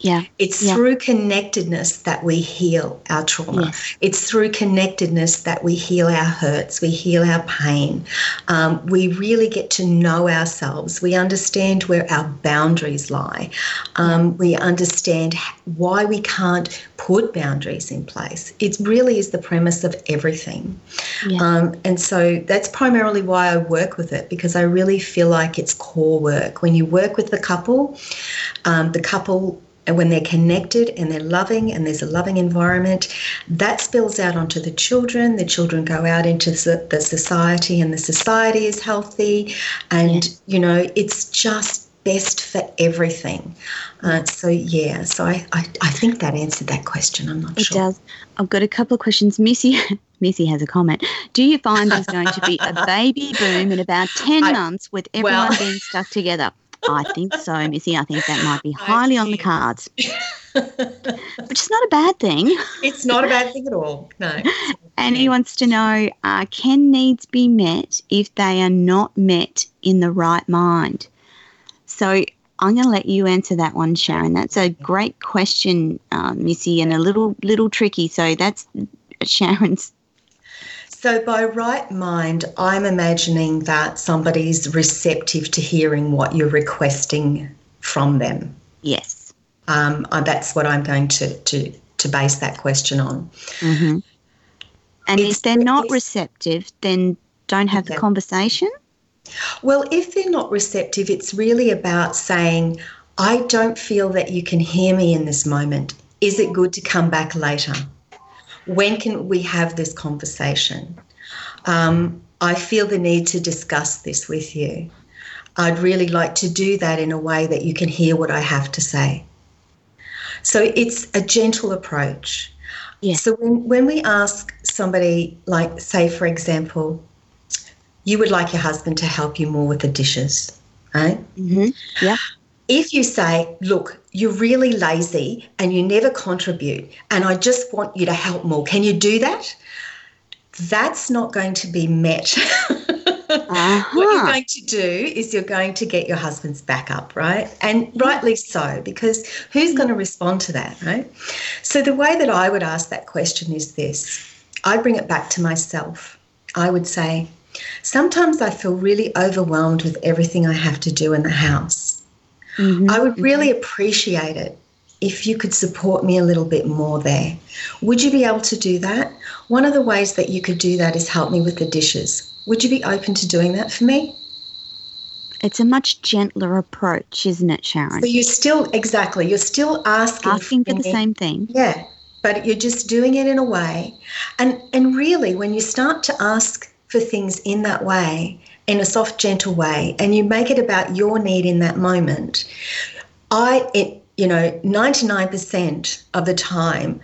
Yeah. It's yeah. through connectedness that we heal our trauma. Yes. It's through connectedness that we heal our hurts, we heal our pain. Um, we really get to know ourselves. We understand where our boundaries lie. Um, we understand why we can't put boundaries in place. It really is the premise of everything. Yeah. Um, and so that's primarily why I work with it because I really feel like it's core work. When you work with the couple, um, the couple and when they're connected and they're loving and there's a loving environment, that spills out onto the children. The children go out into the society and the society is healthy. And, yeah. you know, it's just best for everything. Uh, so, yeah, so I, I, I, think that answered that question. I'm not it sure. It does. I've got a couple of questions. Missy, Missy has a comment. Do you find there's going to be a baby boom in about 10 I, months with everyone well, being stuck together? I think so, Missy. I think that might be highly on the cards. Which is not a bad thing. It's not a bad thing at all. No. And he wants to know uh, can needs be met if they are not met in the right mind? So I'm going to let you answer that one, Sharon. That's a great question, uh, Missy, and a little little tricky. So that's Sharon's. So by right mind, I'm imagining that somebody's receptive to hearing what you're requesting from them. Yes. Um, that's what I'm going to to to base that question on. Mm-hmm. And It's- if they're not receptive, then don't have the conversation. Well, if they're not receptive, it's really about saying, I don't feel that you can hear me in this moment. Is it good to come back later? When can we have this conversation? Um, I feel the need to discuss this with you. I'd really like to do that in a way that you can hear what I have to say. So it's a gentle approach. Yeah. So when, when we ask somebody, like, say, for example, you would like your husband to help you more with the dishes, right? Mm-hmm. Yeah. If you say, look, you're really lazy and you never contribute, and I just want you to help more, can you do that? That's not going to be met. What you're Uh-huh. going to do is you're going to get your husband's back up, right? And rightly so, because who's going to respond to that, right? So the way that I would ask that question is this I bring it back to myself. I would say, sometimes I feel really overwhelmed with everything I have to do in the house. Mhm. I would really appreciate it if you could support me a little bit more there. Would you be able to do that? One of the ways that you could do that is help me with the dishes. Would you be open to doing that for me? It's a much gentler approach, isn't it, Sharon? So you're still exactly, you're still asking, Asking for the me- same thing. Yeah, but you're just doing it in a way. And and really when you start to ask for things in that way, in a soft gentle way, and you make it about your need in that moment, I it you know, 99% of the time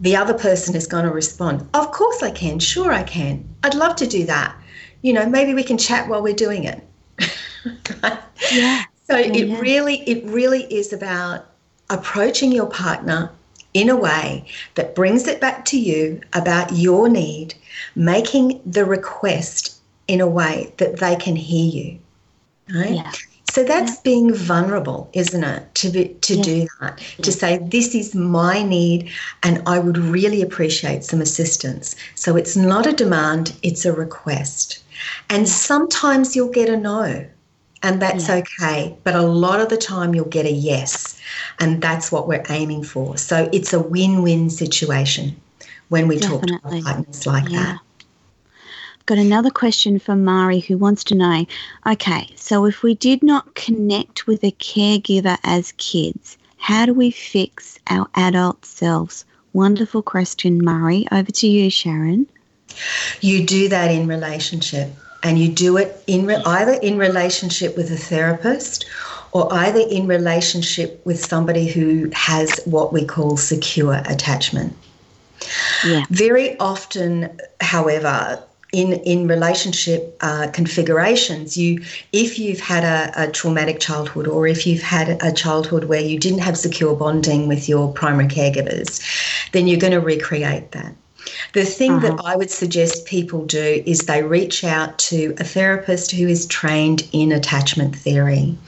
the other person is going to respond, "Of course I can. Sure I can. I'd love to do that. You know, maybe we can chat while we're doing it." Yeah. So Yeah, it really, it really is about approaching your partner in a way that brings it back to you about your need, making the request in a way that they can hear you. Right? Yeah. So that's being vulnerable, isn't it? To be, to Yeah. do that, to say this is my need, and I would really appreciate some assistance. So it's not a demand; it's a request. And sometimes you'll get a no, and that's Yeah. okay. But a lot of the time you'll get a yes, and that's what we're aiming for. So it's a win-win situation when we Definitely. talk to our partners like Yeah. that. Got another question from Mari who wants to know okay, so if we did not connect with a caregiver as kids, how do we fix our adult selves? Wonderful question, Mari. Over to you, Sharon. you do that in relationship and you do it in re- either in relationship with a therapist or either in relationship with somebody who has what we call secure attachment Yeah. very often however in in relationship uh, configurations you if you've had a, a traumatic childhood or if you've had a childhood where you didn't have secure bonding with your primary caregivers then you're going to recreate that. The thing that I would suggest people do is they reach out to a therapist who is trained in attachment theory.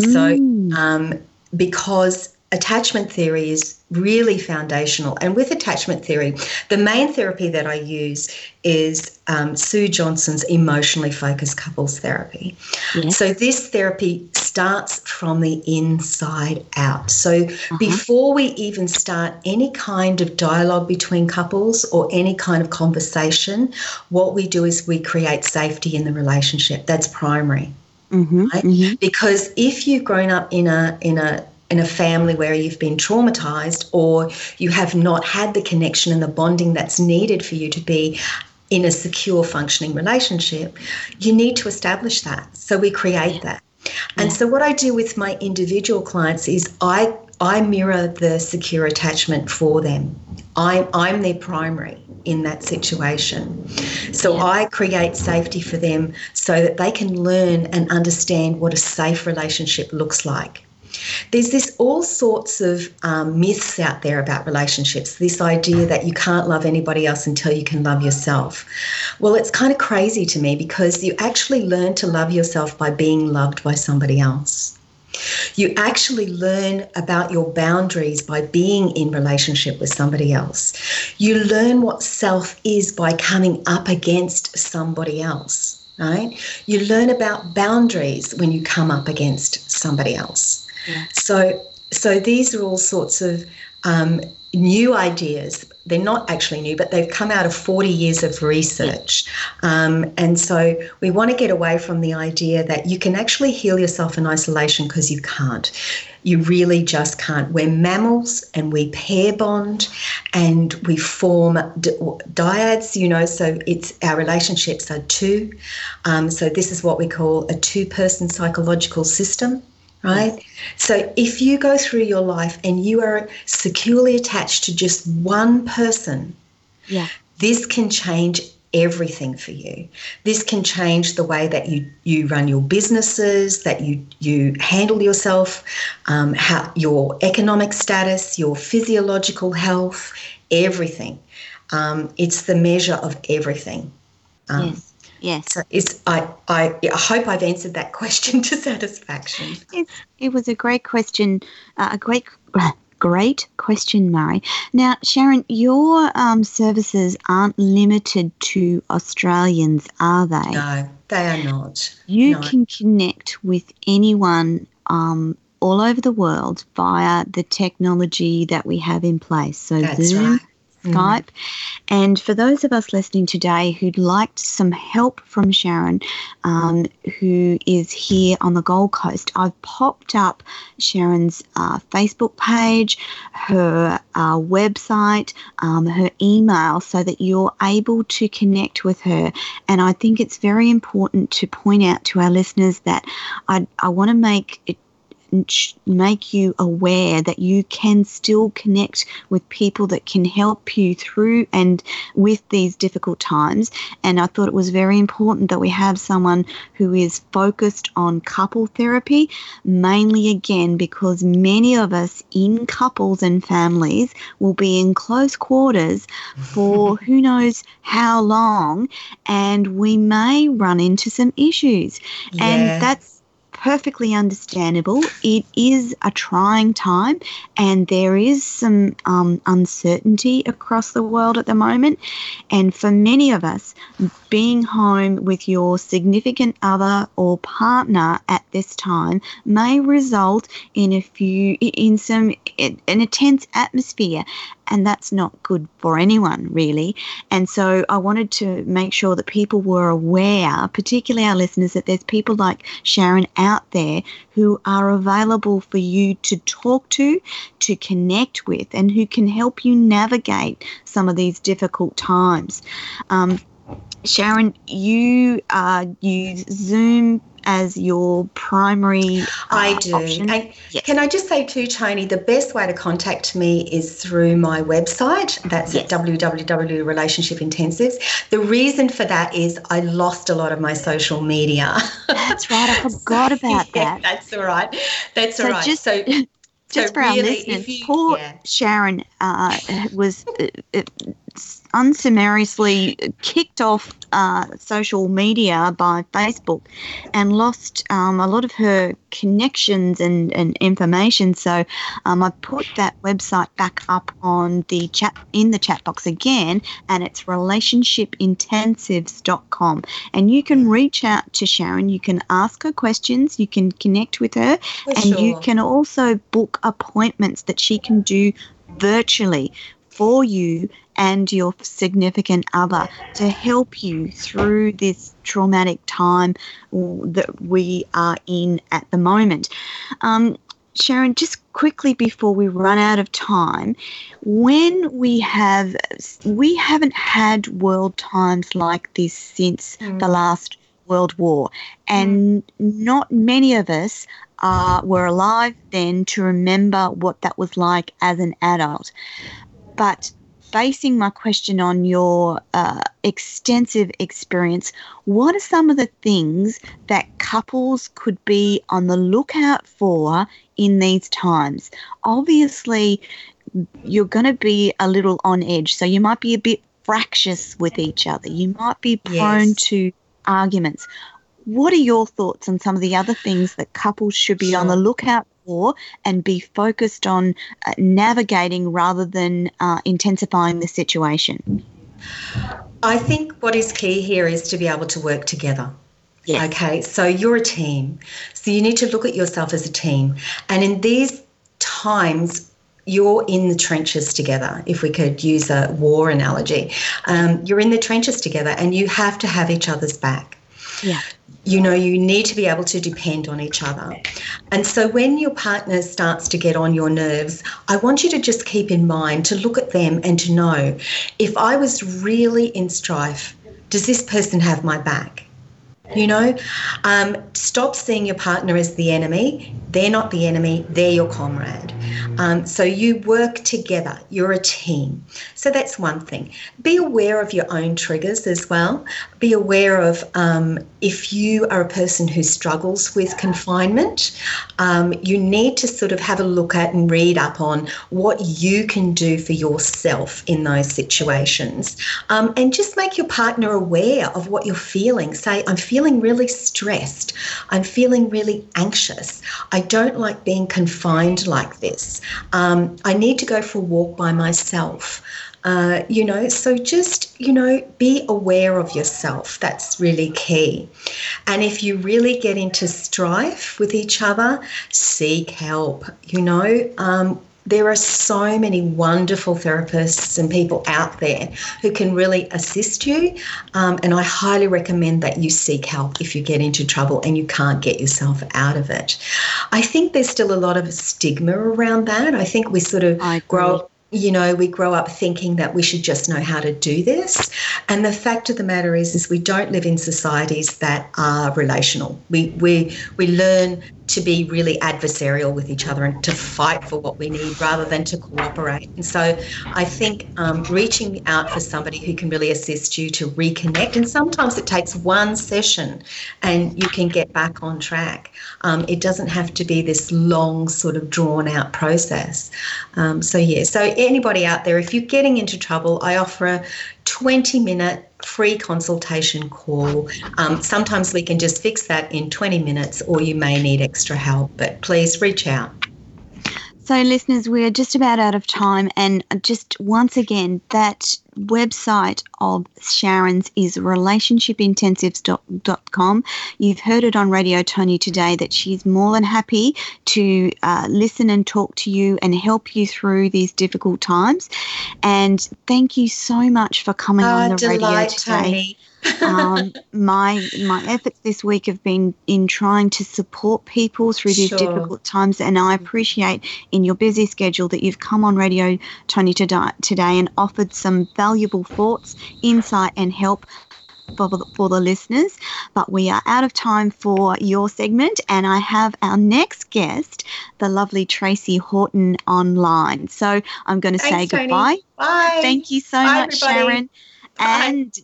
So, um, because attachment theory is really foundational, and with attachment theory, the main therapy that I use is um, Sue Johnson's emotionally focused couples therapy. Yes. So, this therapy starts from the inside out. So, before we even start any kind of dialogue between couples or any kind of conversation, what we do is we create safety in the relationship. That's primary Mm-hmm. right? Because if you've grown up in a in a in a family where you've been traumatized or you have not had the connection and the bonding that's needed for you to be in a secure functioning relationship, you need to establish that. So we create that. And so what I do with my individual clients is I I mirror the secure attachment for them. I'm I'm their primary. in that situation. So I create safety for them so that they can learn and understand what a safe relationship looks like. There's this all sorts of um, myths out there about relationships. This idea that you can't love anybody else until you can love yourself. Well, it's kind of crazy to me because you actually learn to love yourself by being loved by somebody else. You actually learn about your boundaries by being in relationship with somebody else. You learn what self is by coming up against somebody else, right? You learn about boundaries when you come up against somebody else. Yeah. So so these are all sorts of um, new ideas. They're not actually new, but they've come out of 40 years of research. Um, and so we want to get away from the idea that you can actually heal yourself in isolation because you can't. You really just can't. We're mammals and we pair bond and we form dyads, you know, so it's our relationships are two. Um, so this is what we call a two person psychological system right? So if you go through your life and you are securely attached to just one person, yeah. this can change everything for you. This can change the way that you you run your businesses, that you you handle yourself, um, how your economic status, your physiological health, everything. Um, it's the measure of everything. Um, yes. Yes. So it's, I, I, I hope I've answered that question to satisfaction. It's, it was a great question, uh, a great, great question, Murray. Now, Sharon, your um, services aren't limited to Australians, are they? No, they are not. You no. can connect with anyone um, all over the world via the technology that we have in place. So That's Zoom, right. Skype. And for those of us listening today who'd liked some help from Sharon, um, who is here on the Gold Coast, I've popped up Sharon's uh, Facebook page, her uh, website, um, her email, so that you're able to connect with her. And I think it's very important to point out to our listeners that I, I want to make it make you aware that you can still connect with people that can help you through and with these difficult times. And I thought it was very important that we have someone who is focused on couple therapy, mainly again because many of us in couples and families will be in close quarters for who knows how long, and we may run into some issues. And that's perfectly understandable. It is a trying time, and there is some um, uncertainty across the world at the moment. And for many of us, being home with your significant other or partner at this time may result in a few in some in a tense atmosphere and that's not good for anyone really. And so i wanted to make sure that people were aware particularly our listeners that there's people like sharon out there who are available for you to talk to to connect with and who can help you navigate some of these difficult times. Um, Sharon, you uh, use Zoom as your primary uh, I do. Yes. Can I just say too, Tony, the best way to contact me is through my website. That's yes. at www.relationshipintensives. The reason for that is I lost a lot of my social media. That's right. I forgot about yeah, that. That's all right. That's so all right. Just, so just so for really, our listeners, you, poor yeah. Sharon uh, was uh, unsummariously kicked off uh, social media by Facebook and lost um, a lot of her connections and, and information. So um, I put that website back up on the chat in the chat box again, and it's relationshipintensives.com. And you can reach out to Sharon. You can ask her questions. You can connect with her, For and sure. you can also book appointments that she can do virtually for you and your significant other to help you through this traumatic time that we are in at the moment. Um, Sharon, just quickly before we run out of time, when we have we haven't had world times like this since mm. the last World War, and mm. not many of us uh, were alive then to remember what that was like as an adult. But basing my question on your uh, extensive experience, what are some of the things that couples could be on the lookout for in these times? Obviously, you're going to be a little on edge, so you might be a bit fractious with each other. You might be prone yes. to arguments. What are your thoughts on some of the other things that couples should be sure. on the lookout for and be focused on uh, navigating rather than uh, intensifying the situation? I think what is key here is to be able to work together. Yes. Okay, so you're a team. So you need to look at yourself as a team. And in these times, you're in the trenches together, if we could use a war analogy. Um, you're in the trenches together and you have to have each other's back. Yeah. You know, you need to be able to depend on each other. And so when your partner starts to get on your nerves, I want you to just keep in mind to look at them and to know if I was really in strife, does this person have my back? You know, um, stop seeing your partner as the enemy. They're not the enemy, they're your comrade. Um, so you work together, you're a team. So that's one thing. Be aware of your own triggers as well. Be aware of um, if you are a person who struggles with confinement, um, you need to sort of have a look at and read up on what you can do for yourself in those situations. Um, and just make your partner aware of what you're feeling. Say, I'm feeling really stressed. I'm feeling really anxious. I don't like being confined like this. Um, I need to go for a walk by myself. Uh, you know, so just, you know, be aware of yourself. That's really key. And if you really get into strife with each other, seek help. You know, um, there are so many wonderful therapists and people out there who can really assist you. Um, and I highly recommend that you seek help if you get into trouble and you can't get yourself out of it. I think there's still a lot of stigma around that. I think we sort of grow you know we grow up thinking that we should just know how to do this and the fact of the matter is is we don't live in societies that are relational we we we learn to be really adversarial with each other and to fight for what we need rather than to cooperate. And so I think um, reaching out for somebody who can really assist you to reconnect, and sometimes it takes one session and you can get back on track. Um, it doesn't have to be this long, sort of drawn out process. Um, so, yeah, so anybody out there, if you're getting into trouble, I offer a 20 minute free consultation call. Um, sometimes we can just fix that in 20 minutes, or you may need extra help, but please reach out. So, listeners, we're just about out of time. And just once again, that website of Sharon's is relationshipintensives.com. You've heard it on Radio Tony today that she's more than happy to uh, listen and talk to you and help you through these difficult times. And thank you so much for coming oh, on the radio today. Tony um, my my efforts this week have been in trying to support people through these sure. difficult times, and I appreciate in your busy schedule that you've come on Radio Tony today, today and offered some valuable thoughts, insight, and help for the, for the listeners. But we are out of time for your segment, and I have our next guest, the lovely Tracy Horton, online. So I'm going to say goodbye. Bye. Thank you so Bye, much, everybody. Sharon. Bye. And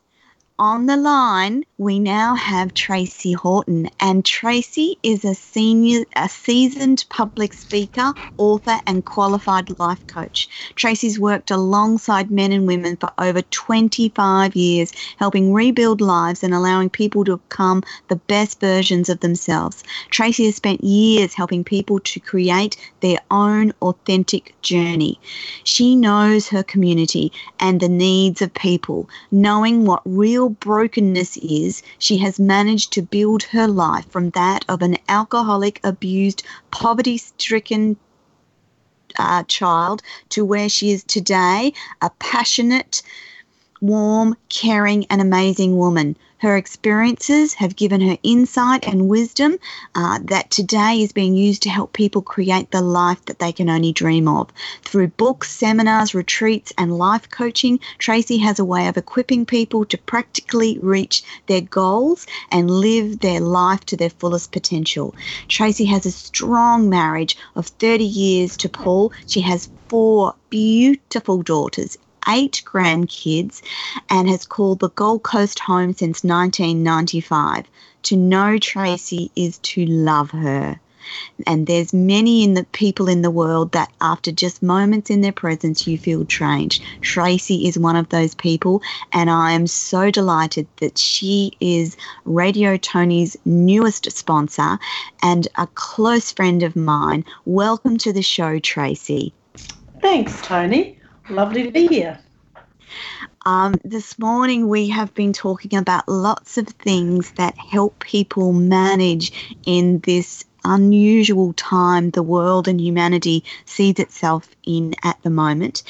on the line, we now have Tracy Horton, and Tracy is a senior, a seasoned public speaker, author, and qualified life coach. Tracy's worked alongside men and women for over 25 years, helping rebuild lives and allowing people to become the best versions of themselves. Tracy has spent years helping people to create their own authentic journey. She knows her community and the needs of people, knowing what real brokenness is, she has managed to build her life from that of an alcoholic, abused, poverty stricken uh, child to where she is today a passionate, warm, caring, and amazing woman her experiences have given her insight and wisdom uh, that today is being used to help people create the life that they can only dream of. Through books, seminars, retreats, and life coaching, Tracy has a way of equipping people to practically reach their goals and live their life to their fullest potential. Tracy has a strong marriage of 30 years to Paul. She has four beautiful daughters, eight grandkids and has called the Gold Coast home since 1995. To know Tracy is to love her. And there's many in the people in the world that after just moments in their presence you feel changed. Tracy is one of those people and I am so delighted that she is Radio Tony's newest sponsor and a close friend of mine. Welcome to the show, Tracy. Thanks, Tony. Lovely to be here. Um, this morning, we have been talking about lots of things that help people manage in this unusual time the world and humanity sees itself in at the moment.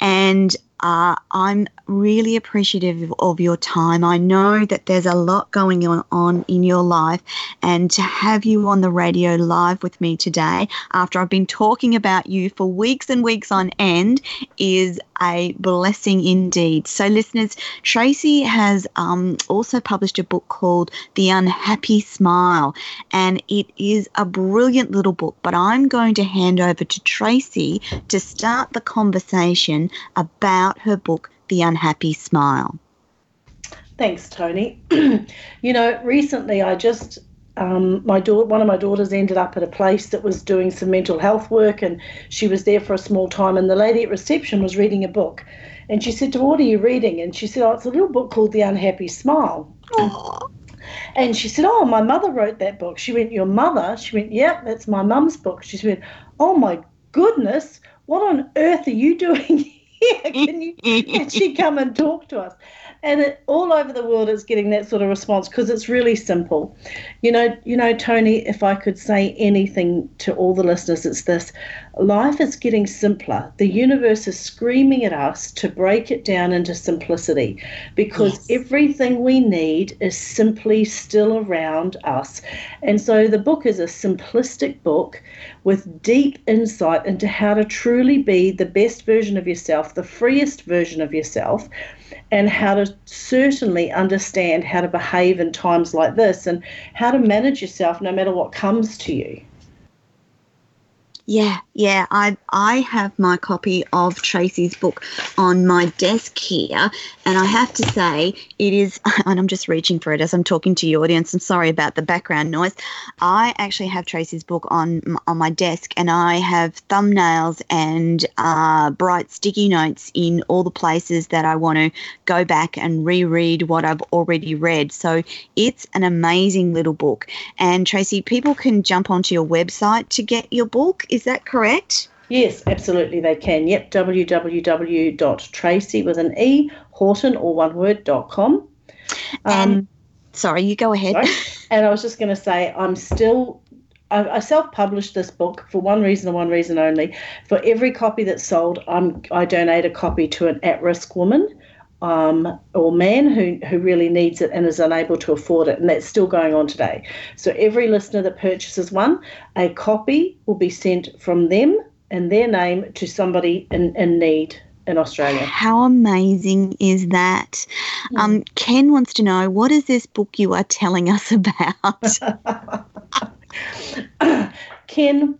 And uh, I'm really appreciative of your time. I know that there's a lot going on, on in your life, and to have you on the radio live with me today, after I've been talking about you for weeks and weeks on end, is a blessing indeed. So, listeners, Tracy has um, also published a book called The Unhappy Smile, and it is a brilliant little book. But I'm going to hand over to Tracy to start the conversation about her book, The Unhappy Smile. Thanks, Tony. you know, recently I just um, my daughter, one of my daughters ended up at a place that was doing some mental health work, and she was there for a small time. And the lady at reception was reading a book, and she said, to "What are you reading?" And she said, "Oh, it's a little book called The Unhappy Smile." Aww. And she said, "Oh, my mother wrote that book." She went, "Your mother?" She went, "Yep, that's my mum's book." She said, "Oh my goodness, what on earth are you doing here? Can you can she come and talk to us?" And it, all over the world it's getting that sort of response because it's really simple. You know you know tony if i could say anything to all the listeners it's this. Life is getting simpler. The universe is screaming at us to break it down into simplicity because yes. everything we need is simply still around us. And so the book is a simplistic book with deep insight into how to truly be the best version of yourself the freest version of yourself and how to certainly understand how to behave in times like this and how to manage yourself no matter what comes to you. Yeah, yeah. I I have my copy of Tracey's book on my desk here, and I have to say it is. And I'm just reaching for it as I'm talking to your audience. I'm sorry about the background noise. I actually have Tracey's book on on my desk, and I have thumbnails and uh, bright sticky notes in all the places that I want to go back and reread what I've already read. So it's an amazing little book. And Tracey, people can jump onto your website to get your book. Is that correct? Yes, absolutely they can. Yep, www.tracy with an E, Horton or one word, dot com. Um, and sorry, you go ahead. Sorry. And I was just going to say, I'm still I, self-published this book for one reason and one reason only. For every copy that's sold, I'm, I donate a copy to an at-risk woman um, or man who, who really needs it and is unable to afford it. And that's still going on today. So every listener that purchases one, a copy will be sent from them and their name to somebody in, in need in Australia. How amazing is that? Um, Ken wants to know what is this book you are telling us about? Ken,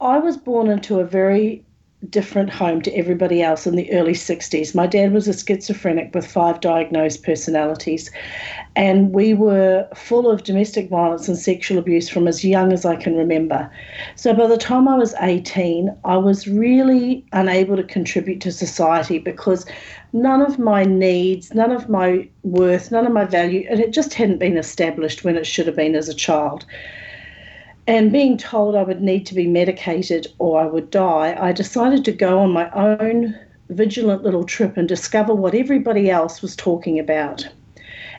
I was born into a very different home to everybody else in the early 60s. My dad was a schizophrenic with five diagnosed personalities, and we were full of domestic violence and sexual abuse from as young as I can remember. So by the time I was 18, I was really unable to contribute to society because none of my needs, none of my worth, none of my value, and it just hadn't been established when it should have been as a child and being told I would need to be medicated or I would die, I decided to go on my own vigilant little trip and discover what everybody else was talking about.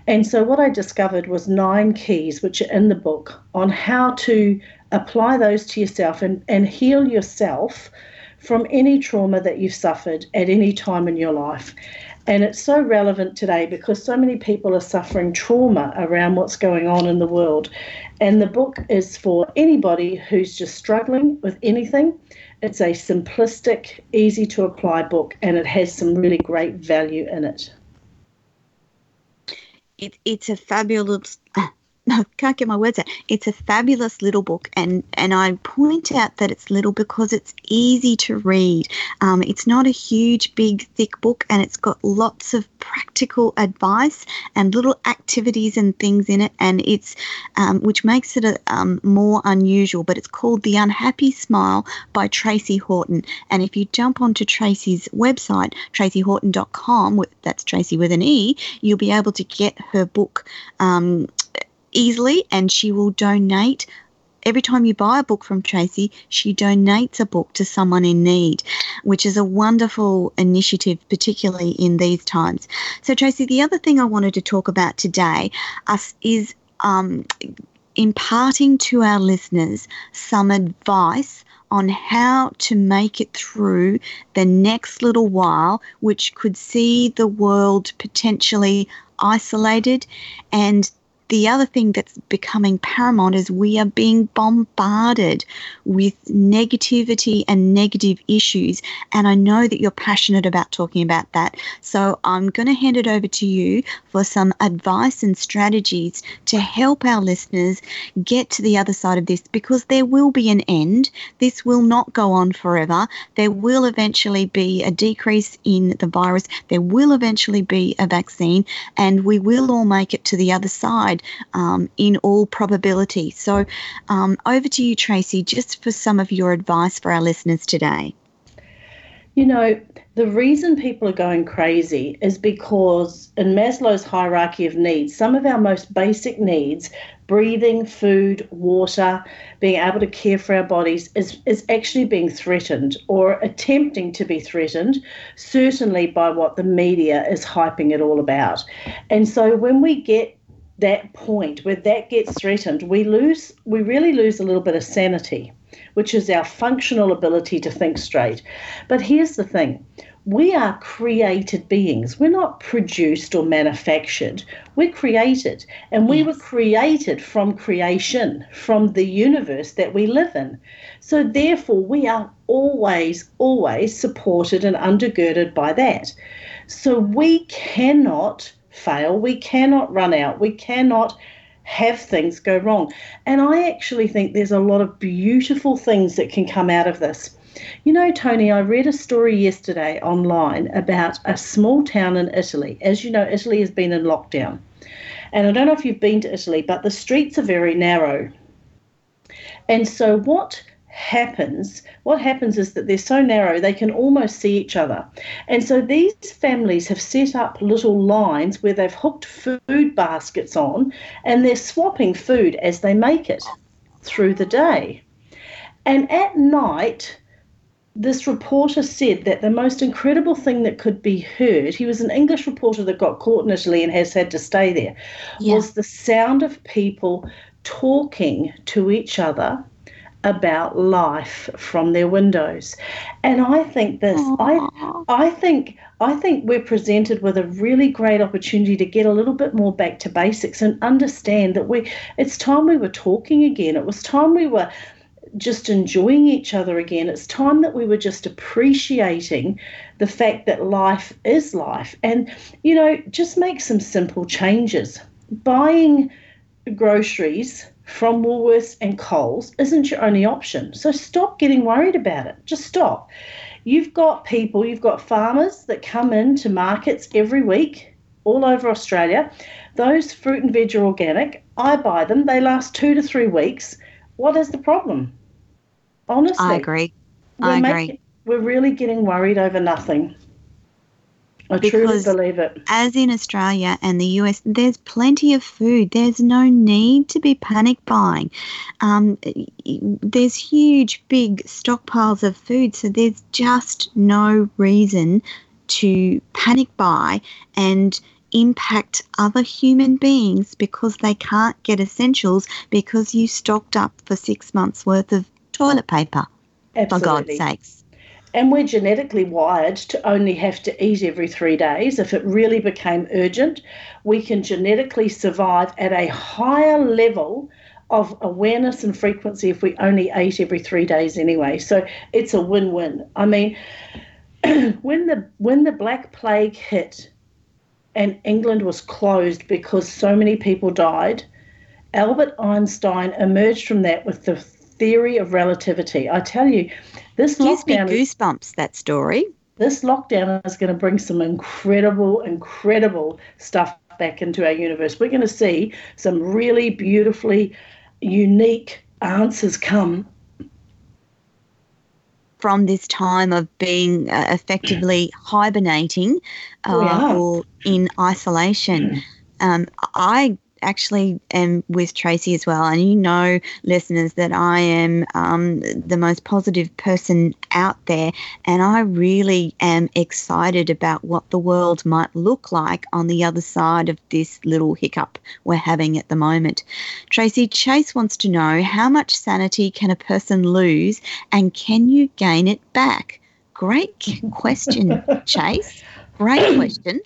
And so, what I discovered was nine keys, which are in the book, on how to apply those to yourself and, and heal yourself from any trauma that you've suffered at any time in your life. And it's so relevant today because so many people are suffering trauma around what's going on in the world. And the book is for anybody who's just struggling with anything. It's a simplistic, easy to apply book, and it has some really great value in it. it it's a fabulous I can't get my words out. It's a fabulous little book, and and I point out that it's little because it's easy to read. Um, it's not a huge, big, thick book, and it's got lots of practical advice and little activities and things in it, and it's um, which makes it a, um, more unusual. But it's called The Unhappy Smile by Tracey Horton, and if you jump onto Tracey's website, traceyhorton.com, that's Tracy with an E, you'll be able to get her book um, easily and she will donate every time you buy a book from Tracey, she donates a book to someone in need, which is a wonderful initiative, particularly in these times. So, Tracey, the other thing I wanted to talk about today us is um, imparting to our listeners some advice on how to make it through the next little while, which could see the world potentially isolated and the other thing that's becoming paramount is we are being bombarded with negativity and negative issues. And I know that you're passionate about talking about that. So I'm going to hand it over to you for some advice and strategies to help our listeners get to the other side of this because there will be an end. This will not go on forever. There will eventually be a decrease in the virus. There will eventually be a vaccine, and we will all make it to the other side um, in all probability. So, um, over to you, Tracey, just for some of your advice for our listeners today. You know, the reason people are going crazy is because in Maslow's hierarchy of needs, some of our most basic needs, breathing, food, water, being able to care for our bodies, is, is actually being threatened or attempting to be threatened, certainly by what the media is hyping it all about. And so when we get that point where that gets threatened, we lose, we really lose a little bit of sanity, which is our functional ability to think straight. But here's the thing we are created beings. We're not produced or manufactured. We're created. And we yes. were created from creation, from the universe that we live in. So, therefore, we are always, always supported and undergirded by that. So, we cannot fail. We cannot run out. We cannot have things go wrong. And I actually think there's a lot of beautiful things that can come out of this. You know, Tony, I read a story yesterday online about a small town in Italy. As you know, Italy has been in lockdown. And I don't know if you've been to Italy, but the streets are very narrow. And so, what happens, what happens is that they're so narrow they can almost see each other. And so these families have set up little lines where they've hooked food baskets on and they're swapping food as they make it through the day. And at night, this reporter said that the most incredible thing that could be heard, he was an English reporter that got caught in Italy and has had to stay there, yeah. was the sound of people talking to each other about life from their windows. And I think this I I think I think we're presented with a really great opportunity to get a little bit more back to basics and understand that we it's time we were talking again. It was time we were just enjoying each other again. It's time that we were just appreciating the fact that life is life. And, you know, just make some simple changes. Buying groceries from Woolworths and Coles isn't your only option. So stop getting worried about it. Just stop. You've got people, you've got farmers that come into markets every week all over Australia. Those fruit and veg are organic. I buy them. They last two to three weeks. What is the problem? Honestly. I agree. I agree. Making, we're really getting worried over nothing. I because truly believe it. As in Australia and the US, there's plenty of food. There's no need to be panic buying. Um, there's huge, big stockpiles of food, so there's just no reason to panic buy and impact other human beings because they can't get essentials because you stocked up for six months worth of toilet paper. Absolutely. For God's sakes and we're genetically wired to only have to eat every three days. If it really became urgent, we can genetically survive at a higher level of awareness and frequency if we only ate every three days anyway. So it's a win-win. I mean, when the when the Black Plague hit and England was closed because so many people died, Albert Einstein emerged from that with the theory of relativity. I tell you, this gives me is- goosebumps. That story. this lockdown is going to bring some incredible, incredible stuff back into our universe. We're going to see some really beautifully unique answers come. from this time of being uh, effectively hibernating uh, or in isolation. Um, I actually am with Tracey as well, and you know, listeners, that I am um, the most positive person out there, and I really am excited about what the world might look like on the other side of this little hiccup we're having at the moment. Tracey Chase wants to know how much sanity can a person lose and can you gain it back? Great question, Chase. Great question.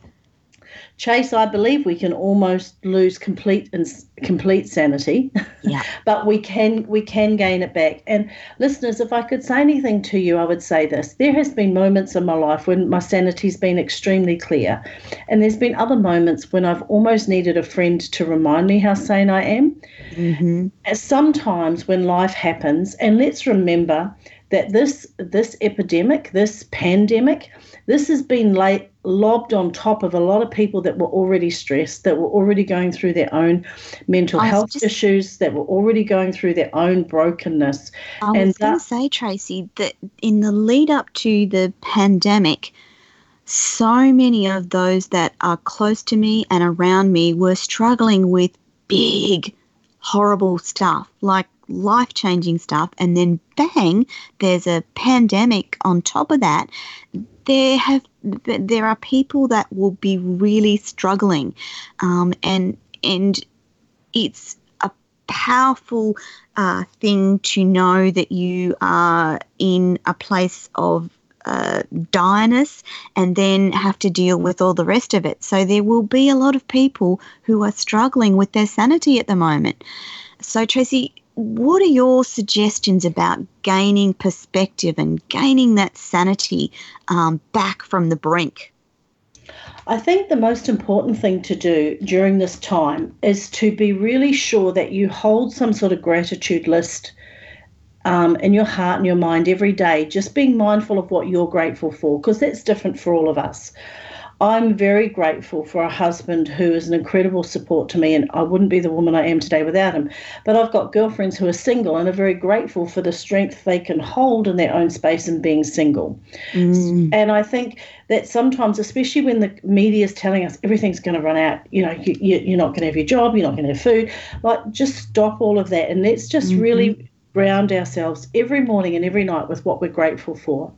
Chase, I believe we can almost lose complete and complete sanity, Yeah. but we can we can gain it back. And listeners, if I could say anything to you, I would say this: there has been moments in my life when my sanity's been extremely clear, and there's been other moments when I've almost needed a friend to remind me how sane I am. hmm sometimes when life happens, and let's remember that this this epidemic, this pandemic, this has been late, lobbed on top of a lot of people that were already stressed, that were already going through their own mental health just- issues, that were already going through their own brokenness. I And was going to say, Tracey, that in the lead up to the pandemic, so many of those that are close to me and around me were struggling with big, horrible stuff, like life changing stuff. And then, bang, there's a pandemic on top of that. There have there are people that will be really struggling, um, and and it's a powerful uh, thing to know that you are in a place of uh, direness and then have to deal with all the rest of it. So there will be a lot of people who are struggling with their sanity at the moment. So, Tracey, what are your suggestions about gaining perspective and gaining that sanity um, back from the brink? I think the most important thing to do during this time is to be really sure that you hold some sort of gratitude list um, in your heart and your mind every day, just being mindful of what you're grateful for, because that's different for all of us. I'm very grateful for a husband who is an incredible support to me, and I wouldn't be the woman I am today without him. But I've got girlfriends who are single and are very grateful for the strength they can hold in their own space and being single. Mm, And I think that sometimes, especially when the media is telling us everything's going to run out, you know, you, you, you're not going to have your job, you're not going to have food, like just stop all of that and let's just really ground ourselves every morning and every night with what we're grateful for.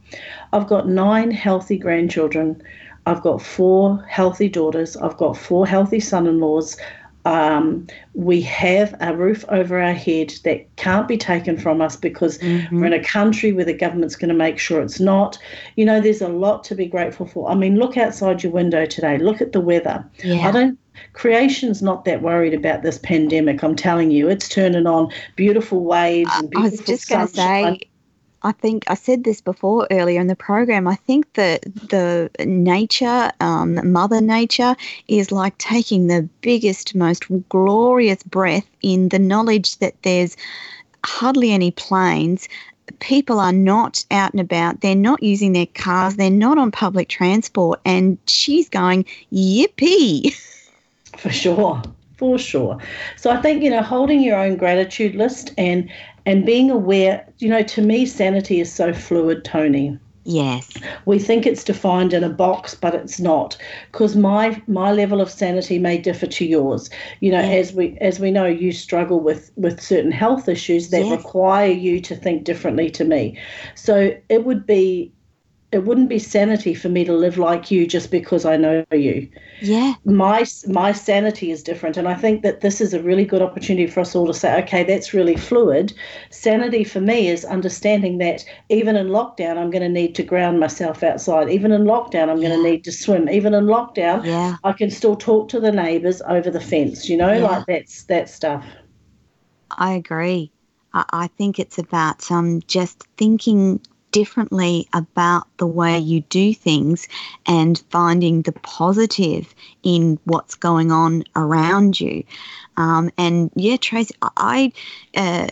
I've got nine healthy grandchildren. I've got four healthy daughters. I've got four healthy son in laws. Um, we have a roof over our head that can't be taken from us because we're in a country where the government's going to make sure it's not. You know, there's a lot to be grateful for. I mean, look outside your window today. Look at the weather. Yeah. I don't. Creation's not that worried about this pandemic. I'm telling you, it's turning on beautiful waves and beautiful I was just going to say, I think I said this before earlier in the program. I think that the nature, um, Mother Nature, is like taking the biggest, most glorious breath in the knowledge that there's hardly any planes. People are not out and about. They're not using their cars. They're not on public transport. And she's going, yippee. For sure, for sure. So I think you know holding your own gratitude list and and being aware. You know, to me, sanity is so fluid, Tony. Yes. We think it's defined in a box, but it's not, because my my level of sanity may differ to yours. You know, Yeah. as we as we know, you struggle with with certain health issues that Yes. require you to think differently to me. So it would be. It wouldn't be sanity for me to live like you just because I know you Yeah. my my sanity is different and i think that this is a really good opportunity for us all to say okay that's really fluid sanity for me is understanding that even in lockdown i'm going to need to ground myself outside even in lockdown i'm going to need to swim even in lockdown Yeah. i can still talk to the neighbors over the fence you know Yeah. like that's that stuff I agree. I, I think it's about um, just thinking differently about the way you do things and finding the positive in what's going on around you. Um, and yeah, Tracey, I, uh,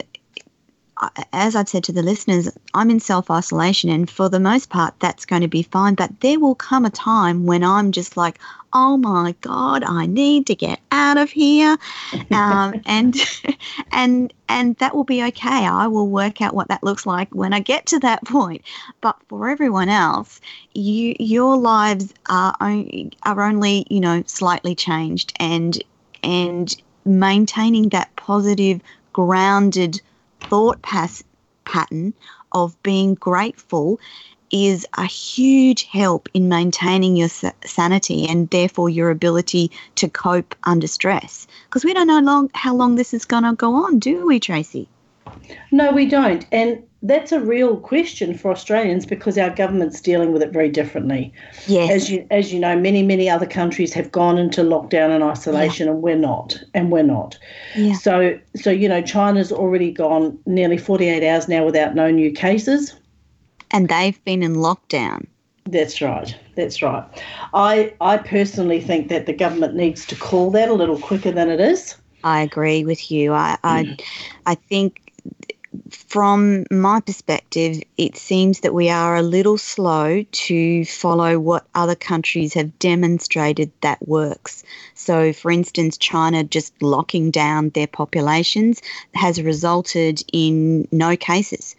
as I've said to the listeners, I'm in self isolation, and for the most part, that's going to be fine. But there will come a time when I'm just like, oh my god, I need to get out of here, um, and and and that will be okay. I will work out what that looks like when I get to that point. But for everyone else, you your lives are only, are only you know slightly changed, and and maintaining that positive, grounded thought pass- pattern of being grateful is a huge help in maintaining your sanity and therefore your ability to cope under stress. Because we don't know long how long this is going to go on, do we, Tracey? No, we don't. And that's a real question for Australians because our government's dealing with it very differently. Yes. As you as you know, many many other countries have gone into lockdown and isolation, yeah. and we're not, and we're not. Yeah. So so you know, China's already gone nearly 48 hours now without no new cases. And they've been in lockdown. That's right. That's right. I I personally think that the government needs to call that a little quicker than it is. I agree with you. I I, mm. I think from my perspective, it seems that we are a little slow to follow what other countries have demonstrated that works. So, for instance, China just locking down their populations has resulted in no cases.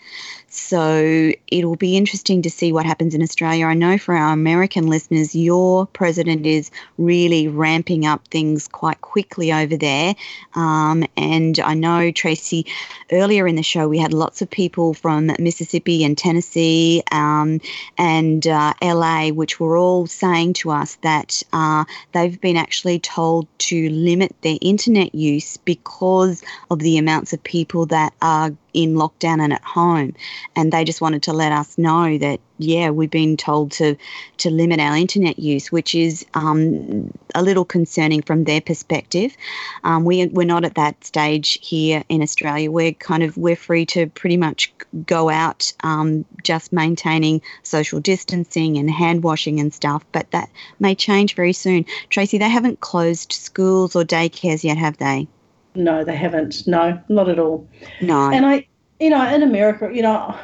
So it'll be interesting to see what happens in Australia. I know for our American listeners, your president is really ramping up things quite quickly over there. Um, and I know, Tracey, earlier in the show, we had lots of people from Mississippi and Tennessee um, and uh, LA, which were all saying to us that uh, they've been actually told to limit their internet use because of the amounts of people that are in lockdown and at home. And they just wanted to let us know that, yeah, we've been told to, to limit our internet use, which is um, a little concerning from their perspective. Um, we, we're not at that stage here in Australia. We're kind of, we're free to pretty much go out um, just maintaining social distancing and hand washing and stuff, but that may change very soon. Tracey, they haven't closed schools or daycares yet, have they? No, they haven't. No, not at all. No. And I, you know, in America, you know,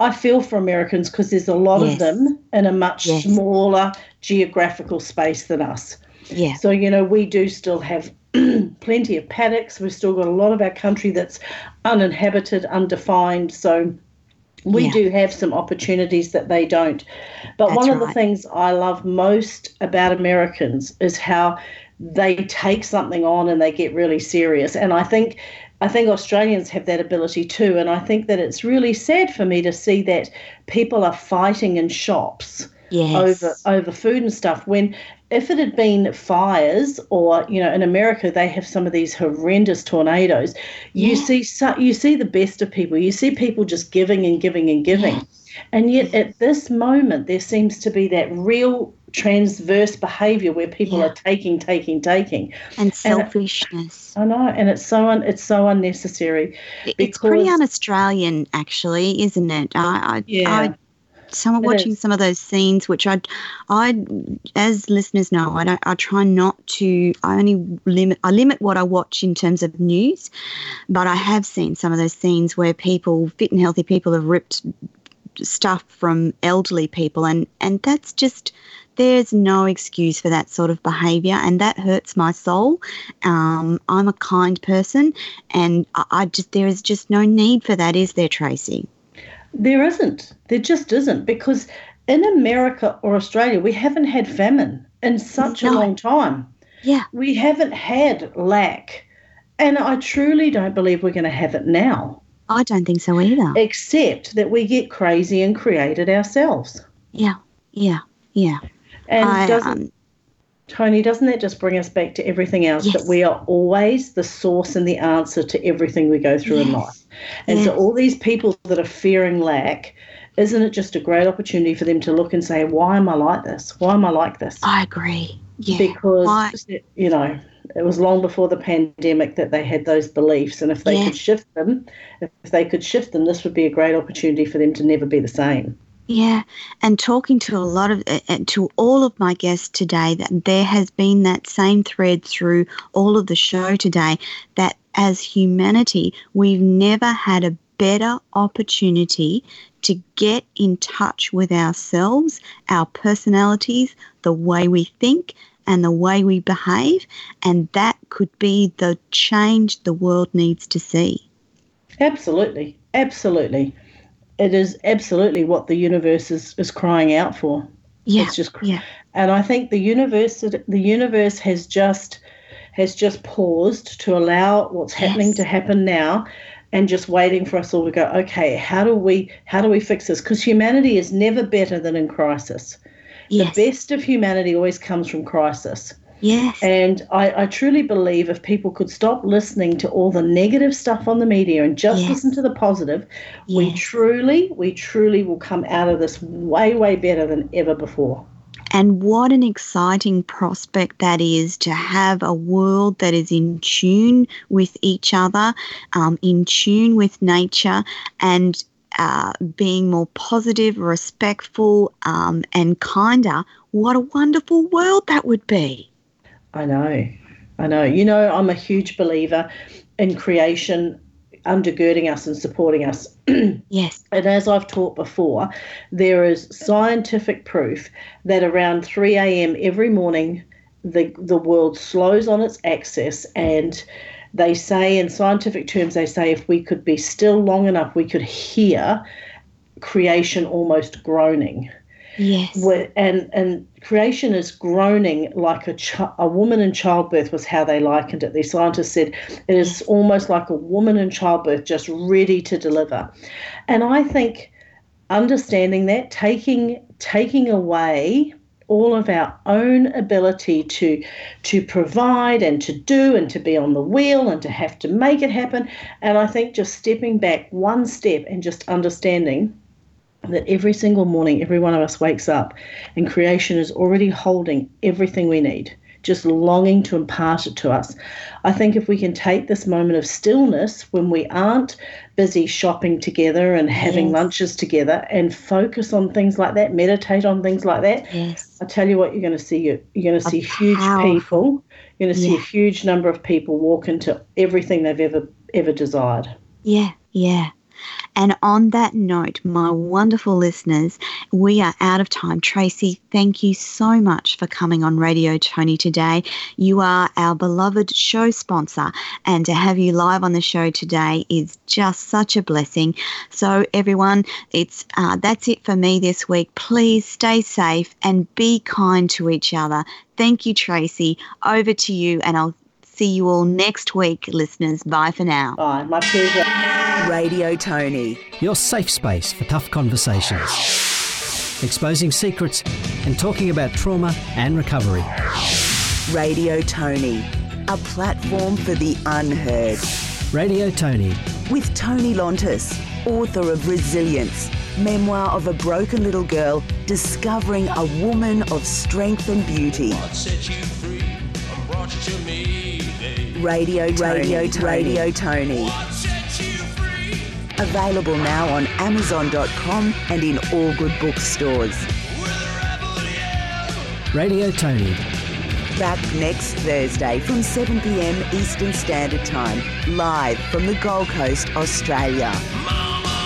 I feel for Americans because there's a lot yes. of them in a much yes. smaller geographical space than us. Yeah. So, you know, we do still have plenty of paddocks. We've still got a lot of our country that's uninhabited, undefined. So we yeah. do have some opportunities that they don't. But That's one of right. the things I love most about Americans is how they take something on and they get really serious. And I think I think Australians have that ability too. And I think that it's really sad for me to see that people are fighting in shops yes. over over food and stuff when if it had been fires or you know in America they have some of these horrendous tornadoes you yeah. see you see the best of people you see people just giving and giving and giving and yet at this moment there seems to be that real transverse behavior where people yeah. are taking taking taking and selfishness and it, i know and it's so un, it's so unnecessary it's pretty un-australian actually isn't it i, I yeah I, some watching some of those scenes, which I, I, as listeners know, I don't. I try not to. I only limit. I limit what I watch in terms of news, but I have seen some of those scenes where people, fit and healthy people, have ripped stuff from elderly people, and and that's just there's no excuse for that sort of behaviour, and that hurts my soul. Um, I'm a kind person, and I, I just there is just no need for that, is there, Tracey? There isn't. There just isn't because in America or Australia we haven't had famine in such no. a long time. Yeah. We haven't had lack. And I truly don't believe we're going to have it now. I don't think so either. Except that we get crazy and create it ourselves. Yeah. Yeah. Yeah. And I, doesn't um, Tony, doesn't that just bring us back to everything else yes. that we are always the source and the answer to everything we go through yes. in life? And yes. so all these people that are fearing lack, isn't it just a great opportunity for them to look and say, why am I like this? Why am I like this? I agree. Yeah. Because, Why? you know, It was long before the pandemic that they had those beliefs, and if they Yeah. could shift them, if they could shift them, this would be a great opportunity for them to never be the same. Yeah, and talking to a lot of uh, to all of my guests today, that there has been that same thread through all of the show today. That as humanity, we've never had a better opportunity to get in touch with ourselves, our personalities, the way we think, and the way we behave, and that could be the change the world needs to see. Absolutely, absolutely. It is absolutely what the universe is, is crying out for. Yeah, It's just, yeah, and I think the universe, the universe has just has just paused to allow what's happening Yes. to happen now, and just waiting for us all to go. Okay, how do we how do we fix this? Because humanity is never better than in crisis. yes, The best of humanity always comes from crisis. Yes, And I, I truly believe if people could stop listening to all the negative stuff on the media and just Yes. listen to the positive, we truly, we truly will come out of this way, way better than ever before. And what an exciting prospect that is to have a world that is in tune with each other, um, in tune with nature, and uh, being more positive, respectful, um, and kinder. What a wonderful world that would be. I know, I know. You know, I'm a huge believer in creation undergirding us and supporting us. Yes, And as I've taught before, there is scientific proof that around 3 a.m. every morning, the, the world slows on its axis. And they say, in scientific terms, they say if we could be still long enough, we could hear creation almost groaning. Yes, Where- And, and creation is groaning like a, ch- a woman in childbirth, was how they likened it. The scientists said it is almost like a woman in childbirth just ready to deliver. And I think understanding that, taking taking away all of our own ability to to provide and to do and to be on the wheel and to have to make it happen. And I think just stepping back one step and just understanding that every single morning every one of us wakes up and creation is already holding everything we need just longing to impart it to us i think if we can take this moment of stillness when we aren't busy shopping together and having Yes. lunches together and focus on things like that meditate on things like that yes, I tell you what, you're going to see you. You're going to see huge people. You're going to see Yeah. a huge number of people walk into everything they've ever ever desired. yeah, yeah. And on that note, my wonderful listeners, we are out of time. Tracey, thank you so much for coming on Radio Tony today. You are our beloved show sponsor, and to have you live on the show today is just such a blessing. So, everyone, it's uh, that's it for me this week. Please stay safe and be kind to each other. Thank you, Tracey. Over to you, and I'll see you all next week, listeners. Bye for now. Bye. My pleasure. Radio Tony. Your safe space for tough conversations. Exposing secrets and talking about trauma and recovery. Radio Tony. A platform for the unheard. Radio Tony. With Tony Lontis, author of Resilience, memoir of a broken little girl discovering a woman of strength and beauty. Radio Tony. Radio Tony. Radio Tony. set you free. Available now on Amazon.com and in all good bookstores. Radio Tony. Back next Thursday from 7 pm Eastern Standard Time, live from the Gold Coast, Australia. Mama